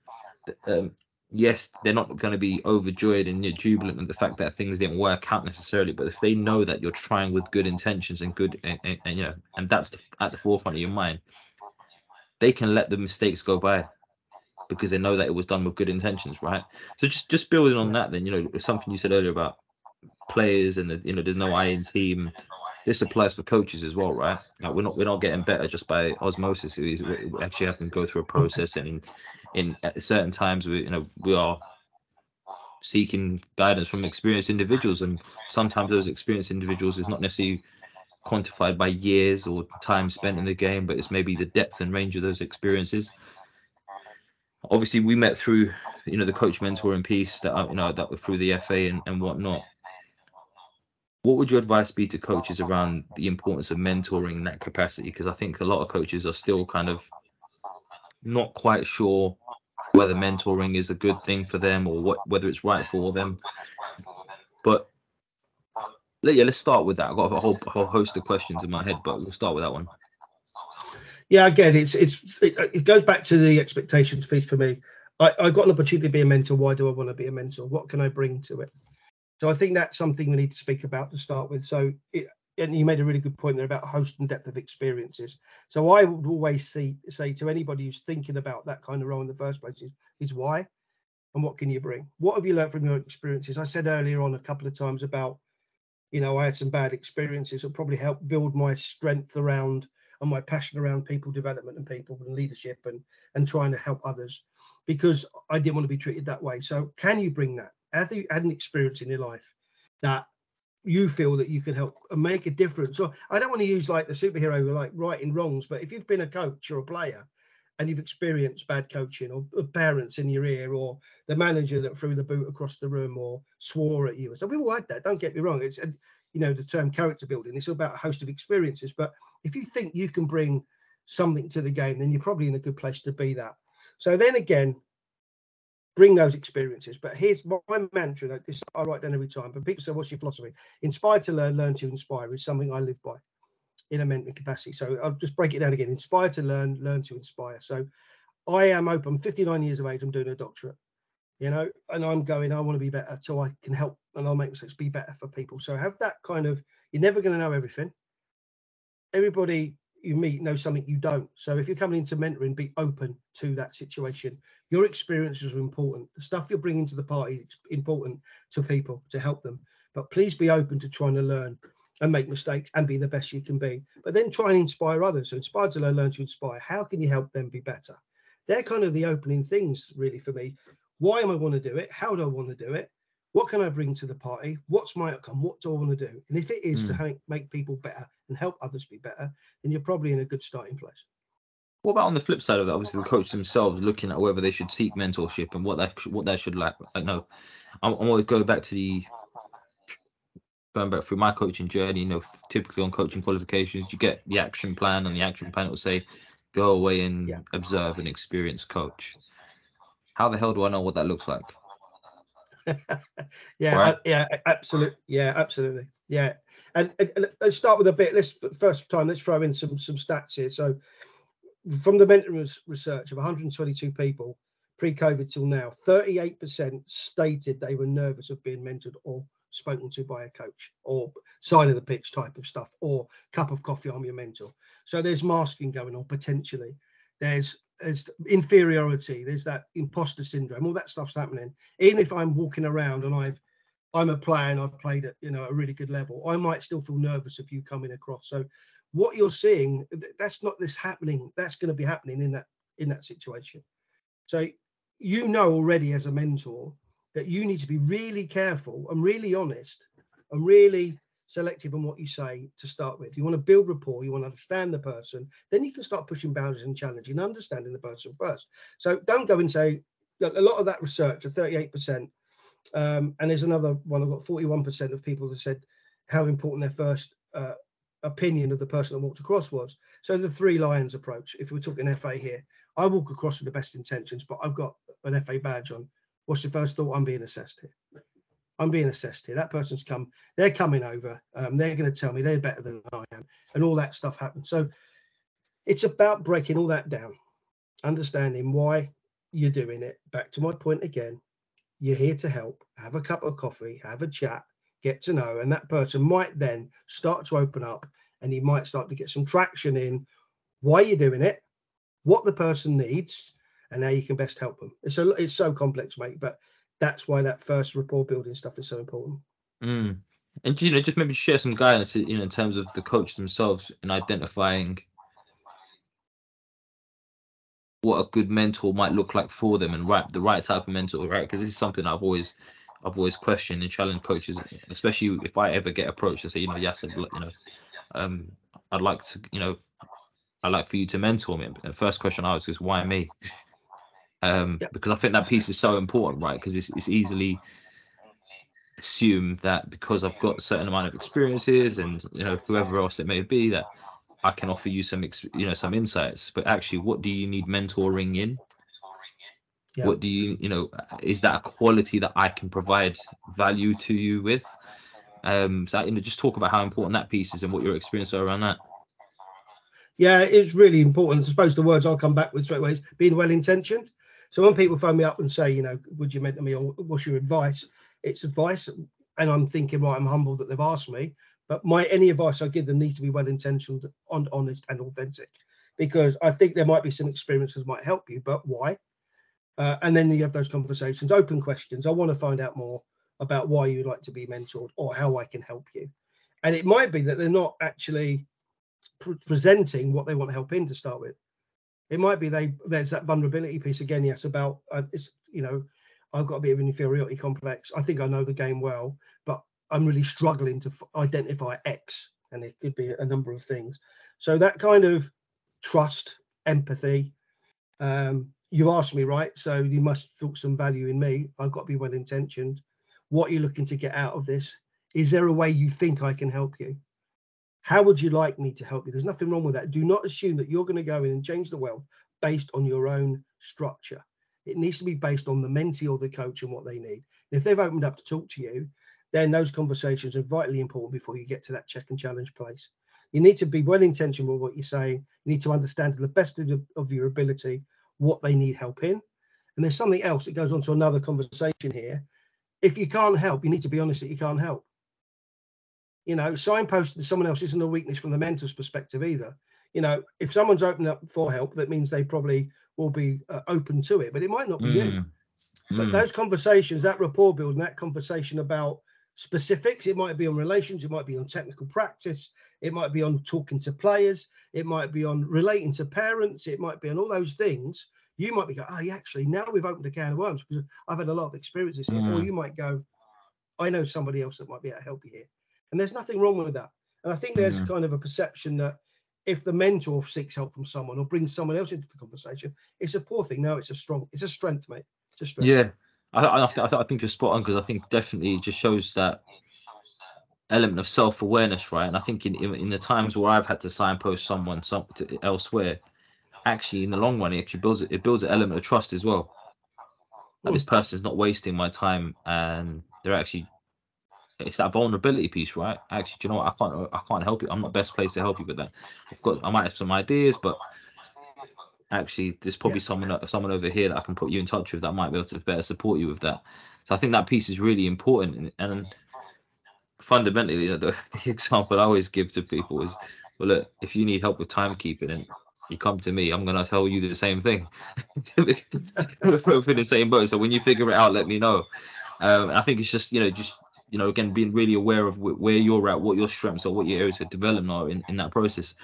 um, yes, they're not going to be overjoyed and jubilant at the fact that things didn't work out necessarily. But if they know that you're trying with good intentions and good, and, and, and you know, and that's the, at the forefront of your mind, they can let the mistakes go by because they know that it was done with good intentions, right? So just just building on that, then you know, something you said earlier about players and the, you know, there's no I in team. This applies for coaches as well, right? Like we're not we're not getting better just by osmosis. We actually have to go through a process and in at certain times we you know we are seeking guidance from experienced individuals and sometimes those experienced individuals is not necessarily quantified by years or time spent in the game but it's maybe the depth and range of those experiences obviously we met through you know the coach mentor and piece that you know that through the fa and, and whatnot what would your advice be to coaches around the importance of mentoring in that capacity? Because I think a lot of coaches are still kind of not quite sure whether mentoring is a good thing for them or what whether it's right for them. But yeah, let's start with that. I've got a whole, whole host of questions in my head, but we'll start with that one. Yeah, again, it's it's it, it goes back to the expectations piece for me. I, I got an opportunity to be a mentor. Why do I want to be a mentor? What can I bring to it? So I think that's something we need to speak about to start with. So it, and you made a really good point there about host and depth of experiences. So I would always see, say to anybody who's thinking about that kind of role in the first place is, is why and what can you bring? What have you learned from your experiences? I said earlier on a couple of times about, you know, I had some bad experiences that probably helped build my strength around and my passion around people development and people and leadership and and trying to help others because I didn't want to be treated that way. So can you bring that? Have you had an experience in your life that you feel that you can help make a difference? So I don't want to use like the superhero like righting wrongs, but if you've been a coach or a player and you've experienced bad coaching or, or parents in your ear or the manager that threw the boot across the room or swore at you. So we've all had that. Don't get me wrong. It's you know the term character building. It's about a host of experiences. But if you think you can bring something to the game, then you're probably in a good place to be that. So then again, bring those experiences. But here's my mantra that this I write down every time. But people say, "What's your philosophy?" Inspired to learn, learn to inspire is something I live by in a mentoring capacity. So I'll just break it down again. Inspired to learn, learn to inspire. So I am open. I'm 59 years of age. I'm doing a doctorate, you know, and I'm going. I want to be better, so I can help and I'll make mistakes. Be better for people. So have that kind of. You're never going to know everything. Everybody you meet know something you don't. So if you're coming into mentoring, be open to that situation. Your experiences are important. The stuff you're bringing to the party is important to people to help them. But please be open to trying to learn and make mistakes and be the best you can be. But then try and inspire others. So inspire to learn, learn to inspire. How can you help them be better? They're kind of the opening things really for me. Why am I want to do it? How do I want to do it? What can I bring to the party? What's my outcome? What do I want to do? And if it is mm. to hmm. make people better and help others be better, then you're probably in a good starting place. What about on the flip side of that? Obviously, the coach themselves looking at whether they should seek mentorship and what that what that should like. I know I'm, I'm always going back to the going back through my coaching journey. You know, typically on coaching qualifications, you get the action plan, and the action plan will say, "Go away and yeah. observe and experience coach." How the hell do I know what that looks like? Yeah, right. uh, yeah, absolutely, yeah, absolutely, yeah. And, and, let's start with a bit. Let's first time. Let's throw in some some stats here. So, from the mentoring research of 122 people pre-COVID till now, 38% stated they were nervous of being mentored or spoken to by a coach or side of the pitch type of stuff or cup of coffee I'm your mentor. So there's masking going on potentially. There's inferiority, there's that imposter syndrome, all that stuff's happening. Even if I'm walking around and I've I'm a player and I've played at you know a really good level, I might still feel nervous if you coming across. So what you're seeing, that's not this happening. That's going to be happening in that in that situation. So you know already as a mentor that you need to be really careful and really honest and really selective on what you say to start with. You want to build rapport, you want to understand the person, then you can start pushing boundaries and challenging, understanding the person first. So don't go and say a lot of that research, at 38%, um, and there's another one, I've got 41% of people that said how important their first uh, opinion of the person that walked across was. So the three lions approach, if we're talking FA here, I walk across with the best intentions, but I've got an FA badge on. What's your first thought? I'm being assessed here. I'm being assessed here. That person's come, they're coming over. Um, they're going to tell me they're better than I am, and all that stuff happens. So it's about breaking all that down, understanding why you're doing it. Back to my point again, you're here to help. Have a cup of coffee, have a chat, get to know, and that person might then start to open up, and you might start to get some traction in why you're doing it, what the person needs, and how you can best help them. It's a, it's so complex, mate, but that's why that first rapport building stuff is so important. Mm. And you know, just maybe share some guidance, you know, in terms of the coach themselves in identifying what a good mentor might look like for them and right the right type of mentor, right? Because this is something I've always I've always questioned and challenged coaches, especially if I ever get approached to say, you know, yes, you know, um, I'd like to, you know, I'd like for you to mentor me. The first question I ask is, why me? <laughs> um, yeah. because I think that piece is so important, right? Because it's, it's easily assumed that because I've got a certain amount of experiences and you know whoever else it may be that I can offer you some you know some insights. But actually, what do you need mentoring in? Yeah. What do you you know is that a quality that I can provide value to you with? Um, so you know, just talk about how important that piece is and what your experience are around that. Yeah, it's really important. I suppose the words I'll come back with straight away is being well intentioned. So when people phone me up and say, you know, would you mentor me or what's your advice? It's advice, and I'm thinking, right, I'm humbled that they've asked me, but my any advice I give them needs to be well intentioned, on, honest, and authentic, because I think there might be some experiences might help you, but why? Uh, and then you have those conversations, open questions. I want to find out more about why you'd like to be mentored or how I can help you. And it might be that they're not actually pre- presenting what they want to help in to start with. It might be they there's that vulnerability piece again. Yes, about uh, it's you know I've got a bit of an inferiority complex. I think I know the game well, but I'm really struggling to identify X, and it could be a number of things. So that kind of trust, empathy. Um, you asked me right, so you must feel some value in me. I've got to be well intentioned. What are you looking to get out of this? Is there a way you think I can help you? How would you like me to help you? There's nothing wrong with that. Do not assume that you're going to go in and change the world based on your own structure. It needs to be based on the mentee or the coach and what they need. And if they've opened up to talk to you, then those conversations are vitally important before you get to that check and challenge place. You need to be well intentioned with what you're saying. You need to understand to the best of, of your ability what they need help in. And there's something else that goes on to another conversation here. If you can't help, you need to be honest that you can't help. You know, signposting someone else isn't a weakness from the mentor's perspective either. You know, if someone's open up for help, that means they probably will be uh, open to it, but it might not be mm. you. But mm. those conversations, that rapport building, that conversation about specifics. It might be on relations, it might be on technical practice, it might be on talking to players, it might be on relating to parents, it might be on all those things. You might be going, oh, yeah, actually, now we've opened a can of worms because I've had a lot of experiences here. Mm. Or you might go, I know somebody else that might be able to help you here. And there's nothing wrong with that. And I think there's mm. kind of a perception that if the mentor seeks help from someone or brings someone else into the conversation, it's a poor thing. No, it's a strong, it's a strength, mate. It's a strength. Yeah. I, I, I, think you're spot on because I think definitely it just shows that element of self awareness, right? And I think in, in, in the times where I've had to signpost someone some to, elsewhere, actually in the long run, it actually builds it builds an element of trust as well. That this person's not wasting my time, and they're actually it's that vulnerability piece, right? Actually, do you know what? I can't I can't help you. I'm not best place to help you with that. I've got I might have some ideas, but actually there's probably yeah. someone someone over here that I can put you in touch with that might be able to better support you with that. So I think that piece is really important. And, and fundamentally, you know, the, <laughs> the, example I always give to people is, well, look, if you need help with timekeeping and you come to me, I'm gonna tell you the same thing. <laughs> We're both in the same boat. So when you figure it out, let me know. Um, I think it's just you know just you know again being really aware of where you're at, what your strengths are, what your areas of development are in, in that process.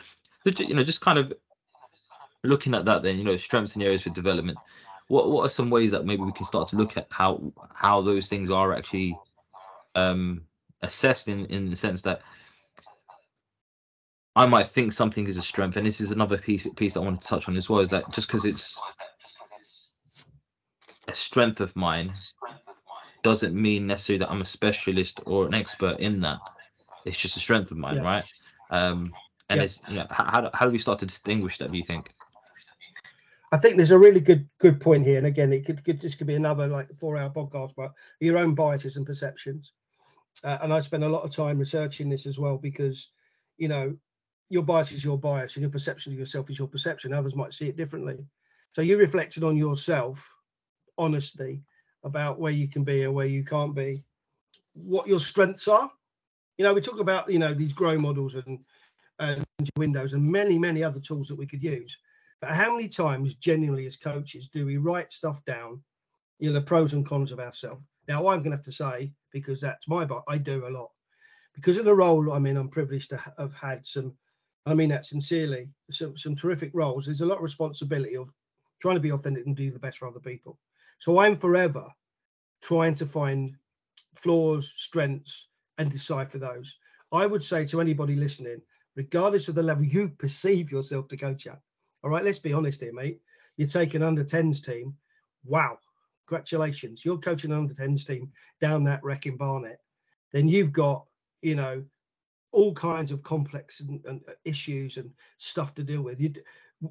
So, you know, just kind of looking at that then you know strengths and areas for development what what are some ways that maybe we can start to look at how how those things are actually um assessed in in the sense that I might think something is a strength, and this is another piece piece that I want to touch on as well. Is that just because it's a strength of mine doesn't mean necessarily that I'm a specialist or an expert in that. It's just a strength of mine, yeah. right? Um, and yeah. it's you know, how how do we start to distinguish that? Do you think? I think there's a really good good point here, and again, it could, could this could be another like four hour podcast, but your own biases and perceptions. Uh, and I spend a lot of time researching this as well because, you know, your bias is your bias, and your perception of yourself is your perception. Others might see it differently. So you reflected on yourself, honestly, about where you can be and where you can't be, what your strengths are. You know, we talk about you know these grow models and and windows and many many other tools that we could use but how many times, genuinely, as coaches, do we write stuff down, you know, the pros and cons of ourselves? Now, I'm going to have to say, because that's my, but I do a lot. Because of the role I'm in, I'm privileged to have had some, I mean that sincerely, some, some terrific roles. There's a lot of responsibility of trying to be authentic and do the best for other people. So I'm forever trying to find flaws, strengths, and decipher those. I would say to anybody listening, regardless of the level you <laughs> perceive yourself to coach at, all right, let's be honest here, mate. You're taking under 10s team. Wow. Congratulations. You're coaching under 10s team down that wrecking Barnet. then you've got, you know, all kinds of complex and, and uh, issues and stuff to deal with. You,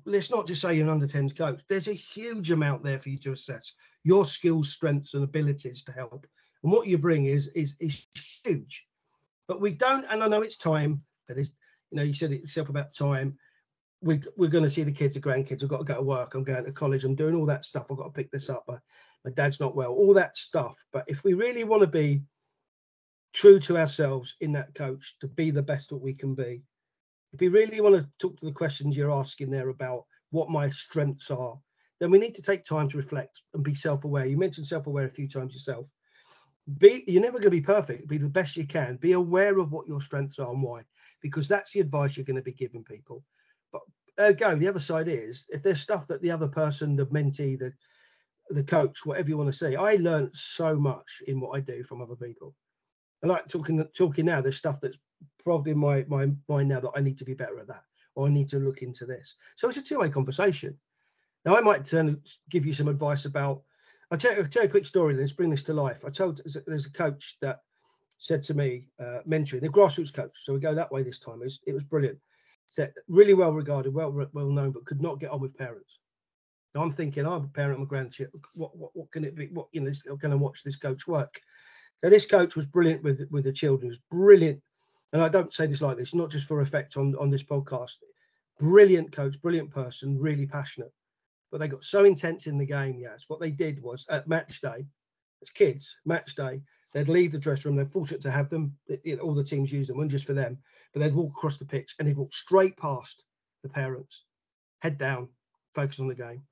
let's not just say you're an under 10s coach. There's a huge amount there for you to assess your skills, strengths, and abilities to help. And what you bring is is is huge. But we don't, and I know it's time, That is, you know, you said it yourself about time. We, we're going to see the kids, the grandkids. I've got to go to work. I'm going to college. I'm doing all that stuff. I've got to pick this up. my dad's not well. All that stuff. But if we really want to be true to ourselves in that coach to be the best that we can be. If we really want to talk to the questions you're asking there about what my strengths are, then we need to take time to reflect and be self-aware. You mentioned self-aware a few times yourself. Be you're never going to be perfect. Be the best you can. Be aware of what your strengths are and why, because that's the advice you're going to be giving people. But uh, go the other side is if there's stuff that the other person, the mentee, the the coach, whatever you want to say, I learned so much in what I do from other people I like talking talking now. There's stuff that's probably my my mind now that I need to be better at that, or I need to look into this. So it's a two way conversation. Now I might turn give you some advice about. I'll tell, I'll tell you a quick story. Let's bring this to life. I told there's a coach that said to me, uh, mentoring a grassroots coach. So we go that way this time. It was, it was brilliant. Said really well regarded, well well known, but could not get on with parents. Now I'm thinking, I'm a parent, I'm a grandchild. What, what what can it be? What you know? Can I watch this coach work? Now, this coach was brilliant with with the children. He was brilliant, and I don't say this like this, not just for effect on on this podcast. Brilliant coach, brilliant person, really passionate. But they got so intense in the game. Yes, what they did was at match day, as kids, match day, they'd leave the dressing room. They're fortunate to have them. You know, all the teams use them, one just for them. But they'd walk across the pitch and they'd walk straight past the parents, head down, focus on the game,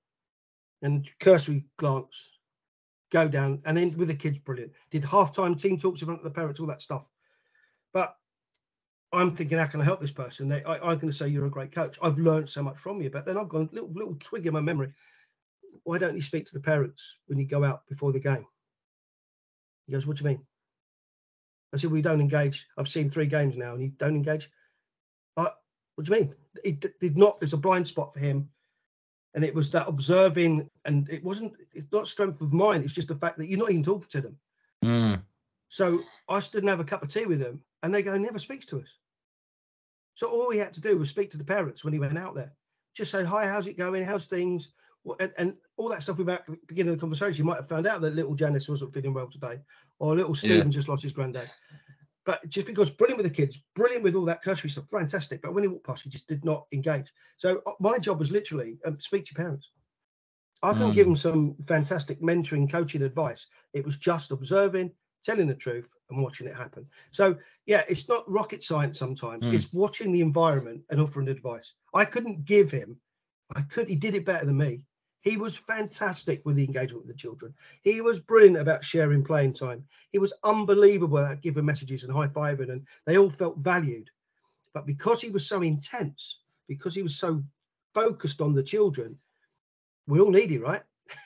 and cursory glance go down, and then with the kids, brilliant. Did halftime team talks in front of the parents, all that stuff. But I'm thinking, how can I help this person? They, I, am going to say you're a great coach. I've learned so much from you, but then I've got a little little twig in my memory. Why don't you speak to the parents when you go out before the game? He goes, What do you mean? I said, We don't engage. I've seen three games now, and you don't engage. But what do you mean? It did not. There's a blind spot for him and it was that observing and it wasn't it's not strength of mind it's just the fact that you're not even talking to them mm. so i stood and have a cup of tea with them and they go never speaks to us so all we had to do was speak to the parents when he went out there just say hi how's it going how's things and, and all that stuff about the beginning of the conversation you might have found out that little janice wasn't feeling well today or little stephen yeah. just lost his granddad but just because brilliant with the kids, brilliant with all that cursory stuff, fantastic. But when he walked past, he just did not engage. So uh, my job was literally um, speak to parents. I can mm. give them some fantastic mentoring, coaching advice. It was just observing, telling the truth, and watching it happen. So yeah, it's not rocket science. Sometimes mm. it's watching the environment and offering advice. I couldn't give him. I could. He did it better than me. He was fantastic with the engagement with the children. He was brilliant about sharing playing time. He was unbelievable at giving messages and high fiving, and they all felt valued. But because he was so intense, because he was so focused on the children, we all needy, right?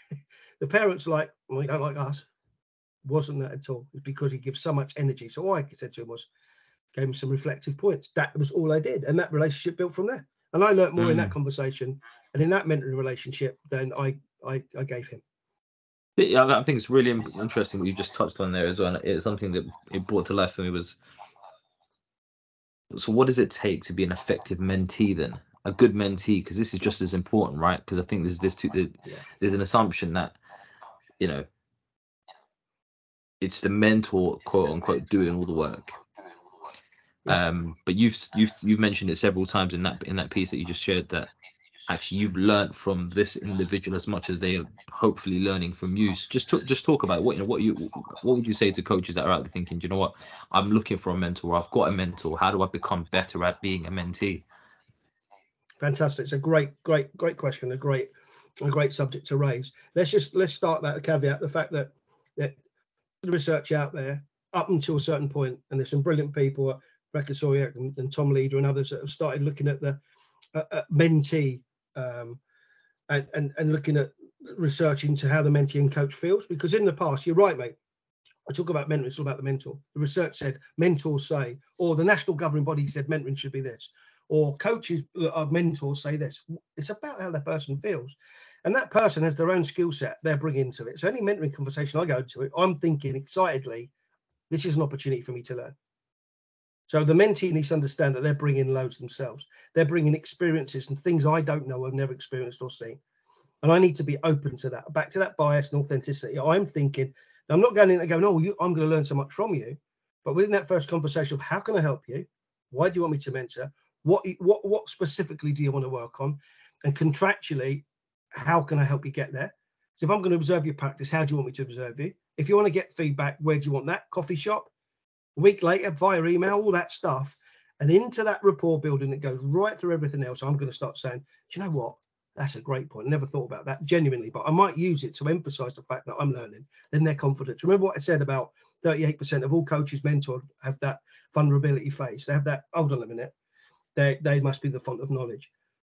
<laughs> the parents like, well, you don't like us. Wasn't that at all. It's because he gives so much energy. So all I said to him was, gave him some reflective points. That was all I did. And that relationship built from there. And I learnt more mm. in that mm. conversation and in that mentoring relationship than I, I, I gave him. Yeah, I think it's really interesting what you just touched on there as well. It's something that it brought to life for me was. So, what does it take to be an effective mentee then? A good mentee, because this is just as important, right? Because I think there's this too, yeah. there's an assumption that, you know, it's the mentor, quote unquote, doing all the work. Um, but you've you've you've mentioned it several times in that in that piece that you just shared that actually you've learned from this individual as much as they are hopefully learning from you. So just talk, just talk about what you know. What you what would you say to coaches that are out there thinking, you know what, I'm looking for a mentor. I've got a mentor. How do I become better at being a mentee? Fantastic. It's a great, great, great question. A great, a great subject to raise. Let's just let's start that caveat the fact that that the research out there up until a certain point, and there's some brilliant people, Rebecca Sawiuk and, and Tom Leeder and others that have started looking at the uh, uh, mentee um, and, and, and looking at research into how the mentee and coach feels. Because in the past, you're right, mate. I talk about mentoring, it's all about the mentor. The research said mentors say, or the national governing body said mentoring should be this, or coaches of mentors say this. It's about how the person feels. And that person has their own skill set they're bringing to it. So any mentoring conversation I go to it, I'm thinking excitedly, This is an opportunity for me to learn. So the mentee needs to understand that they're bringing loads themselves. They're bringing experiences and things I don't know, I've never experienced or seen. And I need to be open to that. Back to that bias and authenticity. I'm thinking, I'm not going in and going, oh, you, I'm going to learn so much from you. But within that first conversation of how can I help you? Why do you want me to mentor? What what what specifically do you want to work on? And contractually, how can I help you get there? So if I'm going to observe your practice, how do you want me to observe you? If you want to get feedback, where do you want that? Coffee shop? A week later, via email, all that stuff. And into that rapport building that goes right through everything else, I'm going to start saying, do you know what? That's a great point. Never thought about that genuinely, but I might use it to emphasize the fact that I'm learning. Then their confidence. Remember what I said about 38% of all coaches mentored have that vulnerability phase. They have that, hold on a minute. They, they must be the font of knowledge.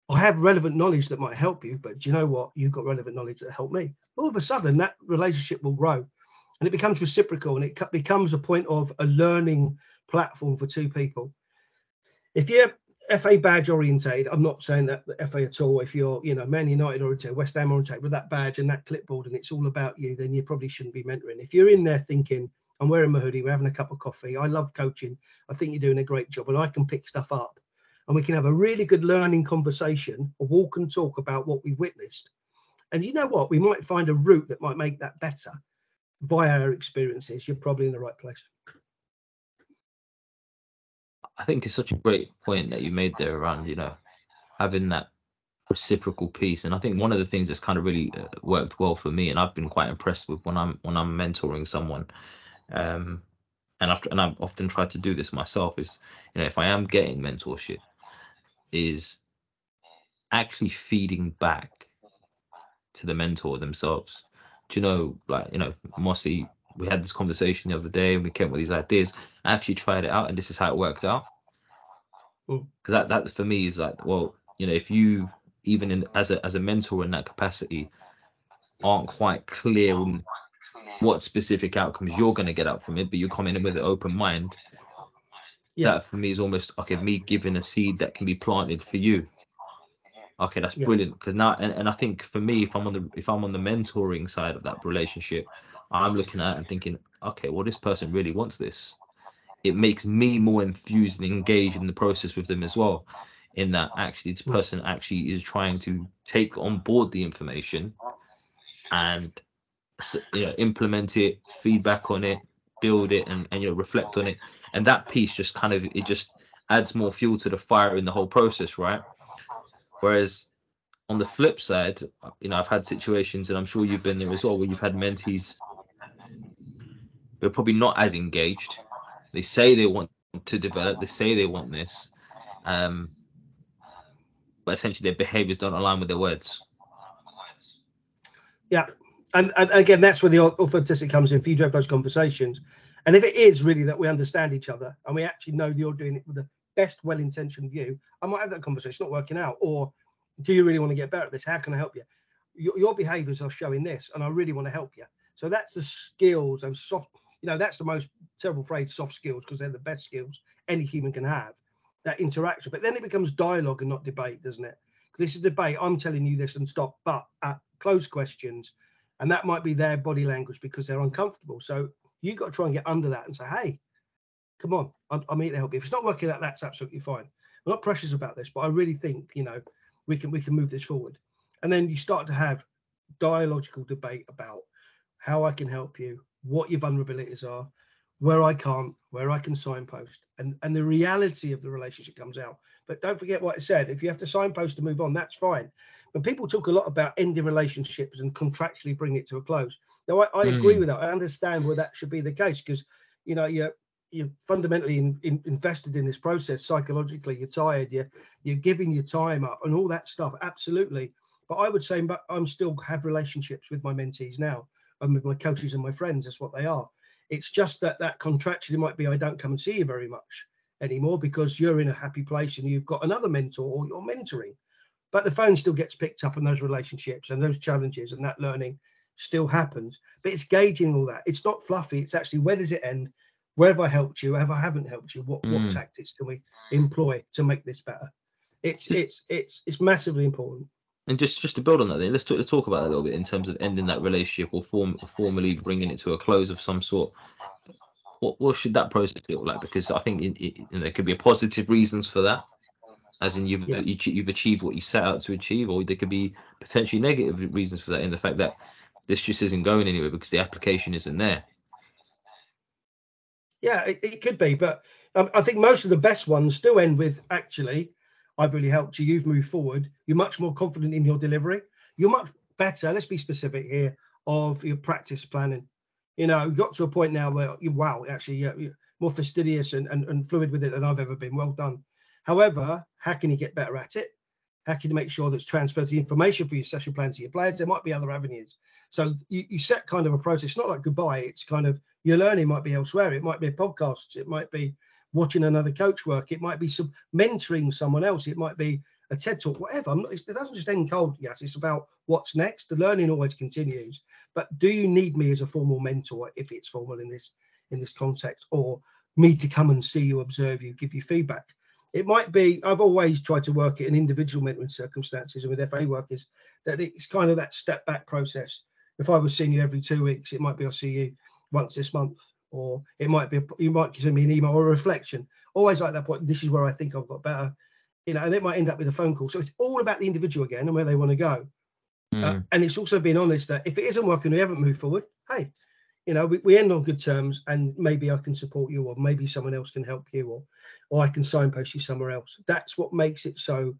I have relevant knowledge that might help you, but do you know what? You've got relevant knowledge that help me. All of a sudden, that relationship will grow and it becomes reciprocal and it becomes a point of a learning platform for two people. If you're FA badge orientated, I'm not saying that FA at all. If you're, you know, Man United orientated, West Ham orientated with that badge and that clipboard and it's all about you, then you probably shouldn't be mentoring. If you're in there thinking, I'm wearing my hoodie, we're having a cup of coffee, I love coaching, I think you're doing a great job and I can pick stuff up and we can have a really good learning conversation, a walk and talk about what we've witnessed. And you know what? We might find a route that might make that better via our experiences. You're probably in the right place. I think it's such a great point that you made there around, you know, having that reciprocal piece. And I think one of the things that's kind of really uh, worked well for me, and I've been quite impressed with when I'm when I'm mentoring someone, um, and after and I've often tried to do this myself is, you know, if I am getting mentorship, is actually feeding back to the mentor themselves. Do you know, like, you know, Mossy, we had this conversation the other day and we came with these ideas. I actually tried it out and this is how it worked out. Because hmm. that, that for me is like, well, you know, if you even in as a as a mentor in that capacity aren't quite clear on what specific outcomes you're going to get out from it, but you're coming in with an open mind, yeah. that for me is almost okay me giving a seed that can be planted for you okay that's yeah. brilliant because now and, and i think for me if i'm on the if i'm on the mentoring side of that relationship i'm looking at and thinking okay well this person really wants this it makes me more enthused and engaged in the process with them as well in that actually this person actually is trying to take on board the information and you know implement it feedback on it build it and, and you know reflect on it. And that piece just kind of it just adds more fuel to the fire in the whole process right? Whereas on the flip side you know i've had situations and i'm sure you've been there as well where you've had mentees who are probably not as engaged. They say they want to develop they say they want this um but essentially their behaviors don't align with their words. Yeah and, and again that's where the authenticity comes in for you to have those conversations and if it is really that we understand each other and we actually know you're doing it with the best well-intentioned view, I might have that conversation, not working out. Or do you really want to get better at this? How can I help you? Your, your behaviors are showing this, and I really want to help you. So that's the skills and soft, you know, that's the most terrible phrase, soft skills, because they're the best skills any human can have. That interaction. But then it becomes dialogue and not debate, doesn't it? This is debate. I'm telling you this and stop, but at close questions, and that might be their body language because they're uncomfortable. So You've got to try and get under that and say, hey, come on, I'm, I'm here to help you. If it's not working out, that's absolutely fine. I'm not precious about this, but I really think, you know, we can we can move this forward. And then you start to have dialogical debate about how I can help you, what your vulnerabilities are, where I can't, where I can signpost, and and the reality of the relationship comes out. But don't forget what I said. If you have to signpost to move on, that's fine. But people talk a lot about ending relationships and contractually bring it to a close. Now, I, I mm. agree with that. I understand where that should be the case because you know you're you're fundamentally in, in, invested in this process psychologically. You're tired. You're you're giving your time up and all that stuff. Absolutely. But I would say, but I'm still have relationships with my mentees now and with my coaches and my friends. That's what they are. It's just that that contractually might be I don't come and see you very much anymore because you're in a happy place and you've got another mentor or you're mentoring. But the phone still gets picked up in those relationships and those challenges and that learning still happens. But it's gauging all that. It's not fluffy. It's actually where does it end? Where have I helped you? Have I haven't helped you? What mm. what tactics can we employ to make this better? It's it's it's it's massively important. And just just to build on that, then let's talk, let's talk about that a little bit in terms of ending that relationship or form formally bringing it to a close of some sort. what what should that process look like? Because I think it, it, you know, there could be positive reasons for that, as in you've Yeah. you, you've achieved what you set out to achieve, or there could be potentially negative reasons for that in the fact that this just isn't going anywhere because the application isn't there. Yeah, it, it could be, but um, I think most of the best ones still end with actually, I've really helped you. You've moved forward. You're much more confident in your delivery. You're much better. Let's be specific here of your practice planning. You know, you got to a point now where you wow, actually, you're more fastidious and, and, and fluid with it than I've ever been. Well done. However, how can you get better at it? How can you make sure that's transferred to the information for your session plan to your players? There might be other avenues. So you, you set kind of a process, not like goodbye. It's kind of your learning might be elsewhere. It might be podcasts. It might be watching another coach work. It might be some mentoring someone else. It might be a TED talk, whatever. Not, it doesn't just end cold. Yes, it's about what's next. The learning always continues. But do you need me as a formal mentor if it's formal in this in this context, or me to come and see you, observe you, give you feedback? It might be. I've always tried to work it in individual mentoring circumstances, and with FA workers, that it's kind of that step back process. If I was seeing you every two weeks, it might be I'll see you once this month, or it might be you might send me an email or a reflection. Always like that point. This is where I think I've got better, you know, and it might end up with a phone call. So it's all about the individual again and where they want to go. Uh, Mm. and it's also being honest that if it isn't working, we haven't moved forward. Hey, you know, we, we end on good terms, and maybe I can support you, or maybe someone else can help you, or or I can signpost you somewhere else. That's what makes it so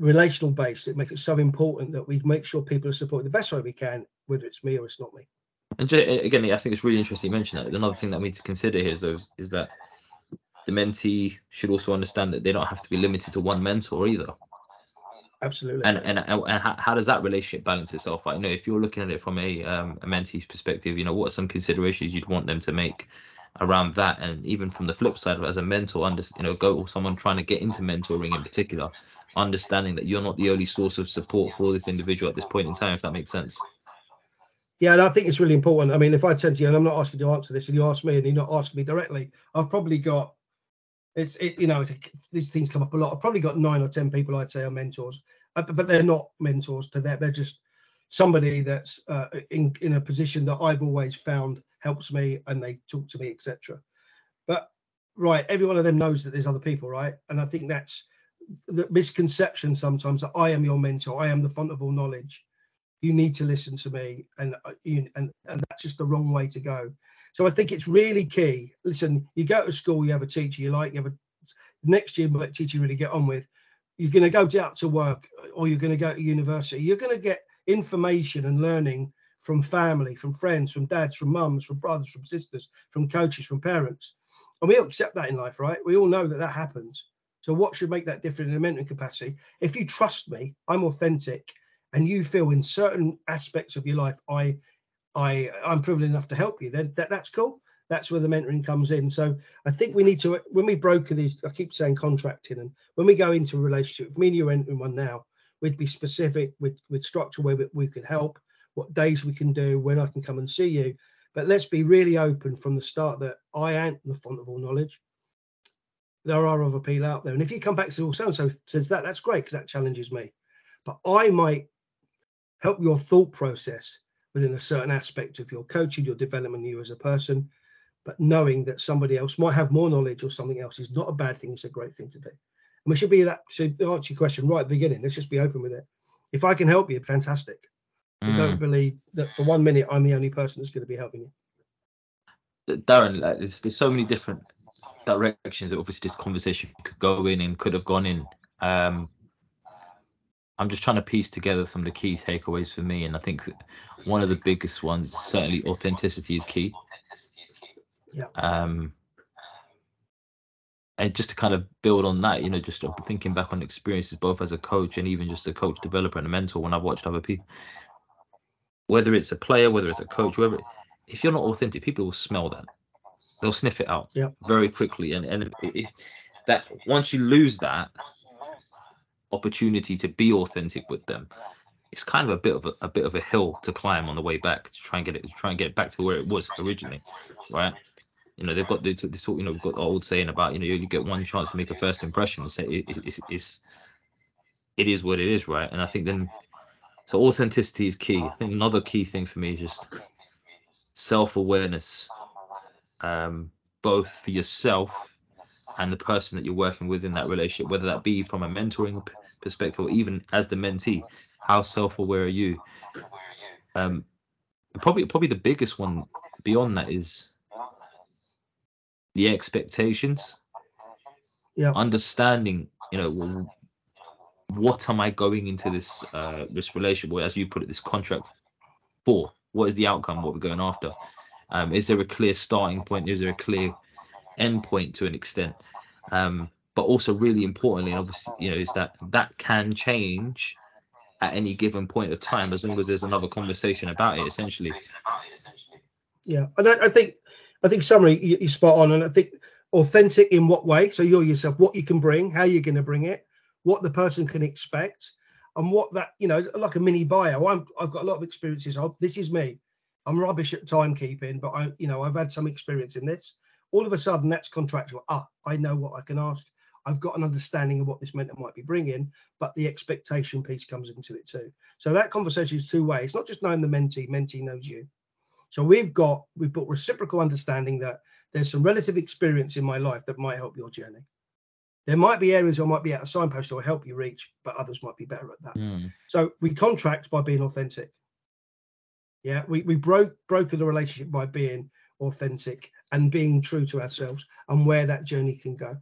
relational based. It makes it so important that we make sure people are supported the best way we can, whether it's me or it's not me. And again, I think it's really interesting you mentioned that. Another thing that we need to consider here is, those, is that the mentee should also understand that they don't have to be limited to one mentor either. Absolutely. And and and, how, how does that relationship balance itself? out? You know, if you're looking at it from a um, a mentee's perspective, you know, what are some considerations you'd want them to make around that? And even from the flip side, as a mentor, under, you know, go or someone trying to get into mentoring in particular, understanding that you're not the only source of support for this individual at this point in time, if that makes sense. Yeah, and I think it's really important. I mean, if I turn to you and I'm not asking you to answer this, and you ask me and you're not asking me directly, I've probably got it's it you know these things come up a lot. I've probably got nine or ten people I'd say are mentors, uh, but they're not mentors to that. They're just somebody that's uh, in in a position that I've always found helps me and they talk to me, etc. But right, every one of them knows that there's other people, right? And I think that's the misconception sometimes that I am your mentor, I am the font of all knowledge you need to listen to me and uh, and and that's just the wrong way to go so i think it's really key. Listen you go to school you have a teacher you like you have a next year but teacher you really get on with. You're going to go out to work or you're going to go to university. You're going to get information and learning from family from friends from dads from mums from brothers from sisters from coaches from parents. And we all accept that in life right? We all know that that happens. So what should make that different in a mentoring capacity? If you trust me i'm authentic and you feel in certain aspects of your life i i i'm privileged enough to help you then. That, that's cool. That's where the mentoring comes in. So i think we need to when we broker these i keep saying contracting and when we go into a relationship if me and you are entering one now we'd be specific with with structure where we, we could help what days we can do when i can come and see you. But let's be really open from the start that i am the font of all knowledge. There are other people out there and if you come back to so and so says that that's great because that challenges me. But i might help your thought process within a certain aspect of your coaching, your development, you as a person. But knowing that somebody else might have more knowledge or something else is not a bad thing, it's a great thing to do. And we should be that. To answer your question right at the beginning, let's just be open with it. If I can help you, fantastic. But Mm. don't believe that for one minute I'm the only person that's going to be helping you. Darren, like, there's, there's so many different directions that obviously this conversation could go in and could have gone in. Um, I'm just trying to piece together some of the key takeaways for me, and I think one of the biggest ones certainly authenticity is key. Yeah. Um, and just to kind of build on that, you know, just thinking back on experiences both as a coach and even just a coach, developer, and a mentor when I've watched other people, whether it's a player, whether it's a coach, whether if you're not authentic, people will smell that. They'll sniff it out Yeah. very quickly, and and that once you lose that opportunity to be authentic with them, it's kind of a bit of a, a bit of a hill to climb on the way back to try and get it to try and get it back to where it was originally, right? You know, they've got this, this you know, we've got the old saying about, you know, you only get one chance to make a first impression. So it, it, it's, it's, it is what it is, right? And I think then, so authenticity is key. I think another key thing for me is just self awareness um, both for yourself and the person that you're working with in that relationship, whether that be from a mentoring perspective or even as the mentee. How self-aware are you? Um, probably, probably the biggest one beyond that is the expectations. Yeah. Understanding, you know, what am I going into this uh, this relationship, or as you put it, this contract for? What is the outcome? What we're going after? Um, is there a clear starting point? Is there a clear end point to an extent? Um, but also, really importantly, obviously, you know, is that that can change at any given point of time as long as there's another conversation about it. Essentially. Yeah, and I, I think I think summary you, you're spot on, and I think authentic in what way? So you're yourself, what you can bring, how you're going to bring it, what the person can expect, and what that you know, like a mini bio. I'm I've got a lot of experiences. Of, this is me. I'm rubbish at timekeeping, but I you know I've had some experience in this. All of a sudden, that's contractual. Ah, I know what I can ask. I've got an understanding of what this mentor might be bringing, but the expectation piece comes into it too. So that conversation is two ways. It's not just knowing the mentee, mentee knows you. So we've got we've got reciprocal understanding that there's some relative experience in my life that might help your journey. There might be areas I might be at a signpost or help you reach, but others might be better at that. Mm. So we contract by being authentic. Yeah, we, we broke broken the relationship by being authentic and being true to ourselves and where that journey can go.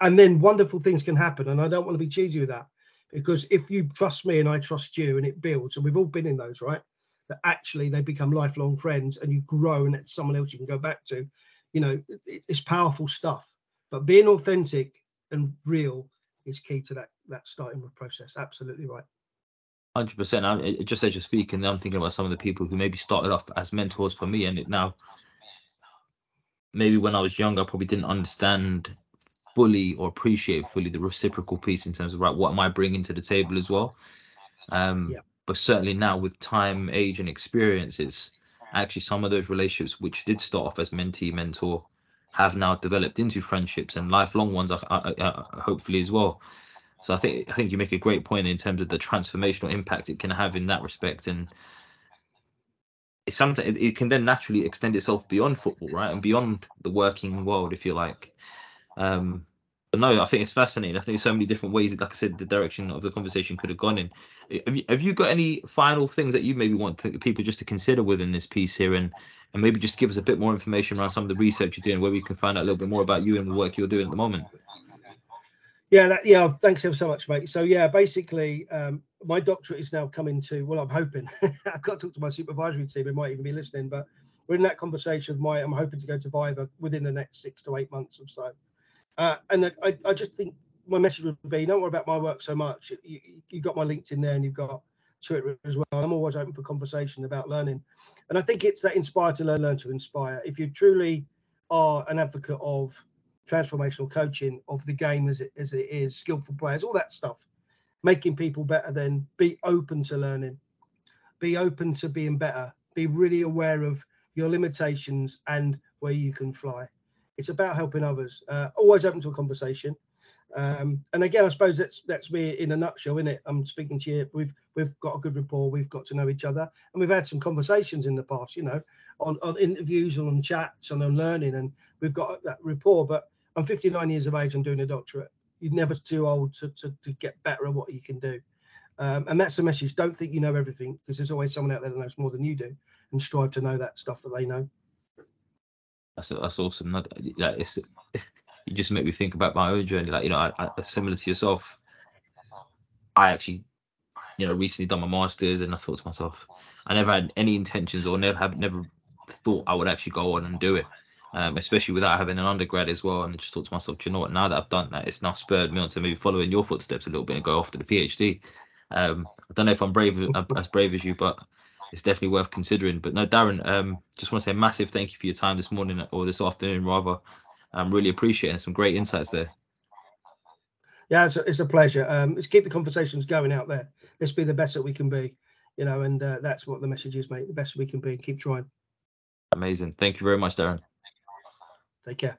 And then wonderful things can happen. And I don't want to be cheesy with that because if you trust me and I trust you and it builds, and we've all been in those, right? That actually they become lifelong friends and you grow and it's someone else you can go back to. You know, it, it's powerful stuff. But being authentic and real is key to that that starting process. Absolutely right. Hundred percent. Just as you're speaking, I'm thinking about some of the people who maybe started off as mentors for me, and it now maybe when I was younger, I probably didn't understand fully or appreciate fully the reciprocal piece in terms of right, what am I bringing to the table as well. Um, Yeah. But certainly now with time, age, and experiences, actually some of those relationships which did start off as mentee mentor have now developed into friendships and lifelong ones, uh, uh, uh, hopefully as well. So I think I think you make a great point in terms of the transformational impact it can have in that respect, and it's something it can then naturally extend itself beyond football, right, and beyond the working world, if you like. Um, but no, I think it's fascinating. I think there's so many different ways, like I said, the direction of the conversation could have gone in. Have you, have you got any final things that you maybe want to, people just to consider within this piece here, and and maybe just give us a bit more information around some of the research you're doing, where we can find out a little bit more about you and the work you're doing at the moment. Yeah, that, yeah. Thanks ever so much, mate. So yeah, basically, um, my doctorate is now coming to. Well, I'm hoping. <laughs> I've got to talk to my supervisory team. They might even be listening, but we're in that conversation with my. I'm hoping to go to Viva within the next six to eight months or so. Uh, and I, I just think my message would be: don't worry about my work so much. You, you got my LinkedIn there, and you've got Twitter as well. I'm always open for conversation about learning, and I think it's that inspire to learn, learn to inspire. If you truly are an advocate of transformational coaching of the game as it as it is, skillful players, all that stuff, making people better. Then be open to learning, be open to being better, be really aware of your limitations and where you can fly. It's about helping others. Uh, always open to a conversation. Um, and again, I suppose that's that's me in a nutshell, isn't it? I'm speaking to you. We've we've got a good rapport. We've got to know each other, and we've had some conversations in the past, you know, on, on interviews and on chats and on learning, and we've got that rapport. But I'm 59 years of age. I'm doing a doctorate. You're never too old to to, to get better at what you can do. Um, and that's the message. Don't think you know everything because there's always someone out there that knows more than you do, and strive to know that stuff that they know. That's that's awesome. That, that it's, you just make me think about my own journey. Like you know, I, I, similar to yourself, I actually, you know, recently done my masters, and I thought to myself, I never had any intentions or never have never thought I would actually go on and do it. Um, especially without having an undergrad as well, and I just thought to myself, do you know what? Now that I've done that, it's now spurred me on to maybe follow in your footsteps a little bit and go off to the PhD. Um, I don't know if I'm brave as brave as you, but it's definitely worth considering. But no, Darren, um, just want to say a massive thank you for your time this morning or this afternoon, rather. I'm really appreciating some great insights there. Yeah, it's a, it's a pleasure. Um, let's keep the conversations going out there. Let's be the best that we can be, you know, and uh, that's what the message is, mate. The best we can be. Keep trying. Amazing. Thank you very much, Darren. Take care.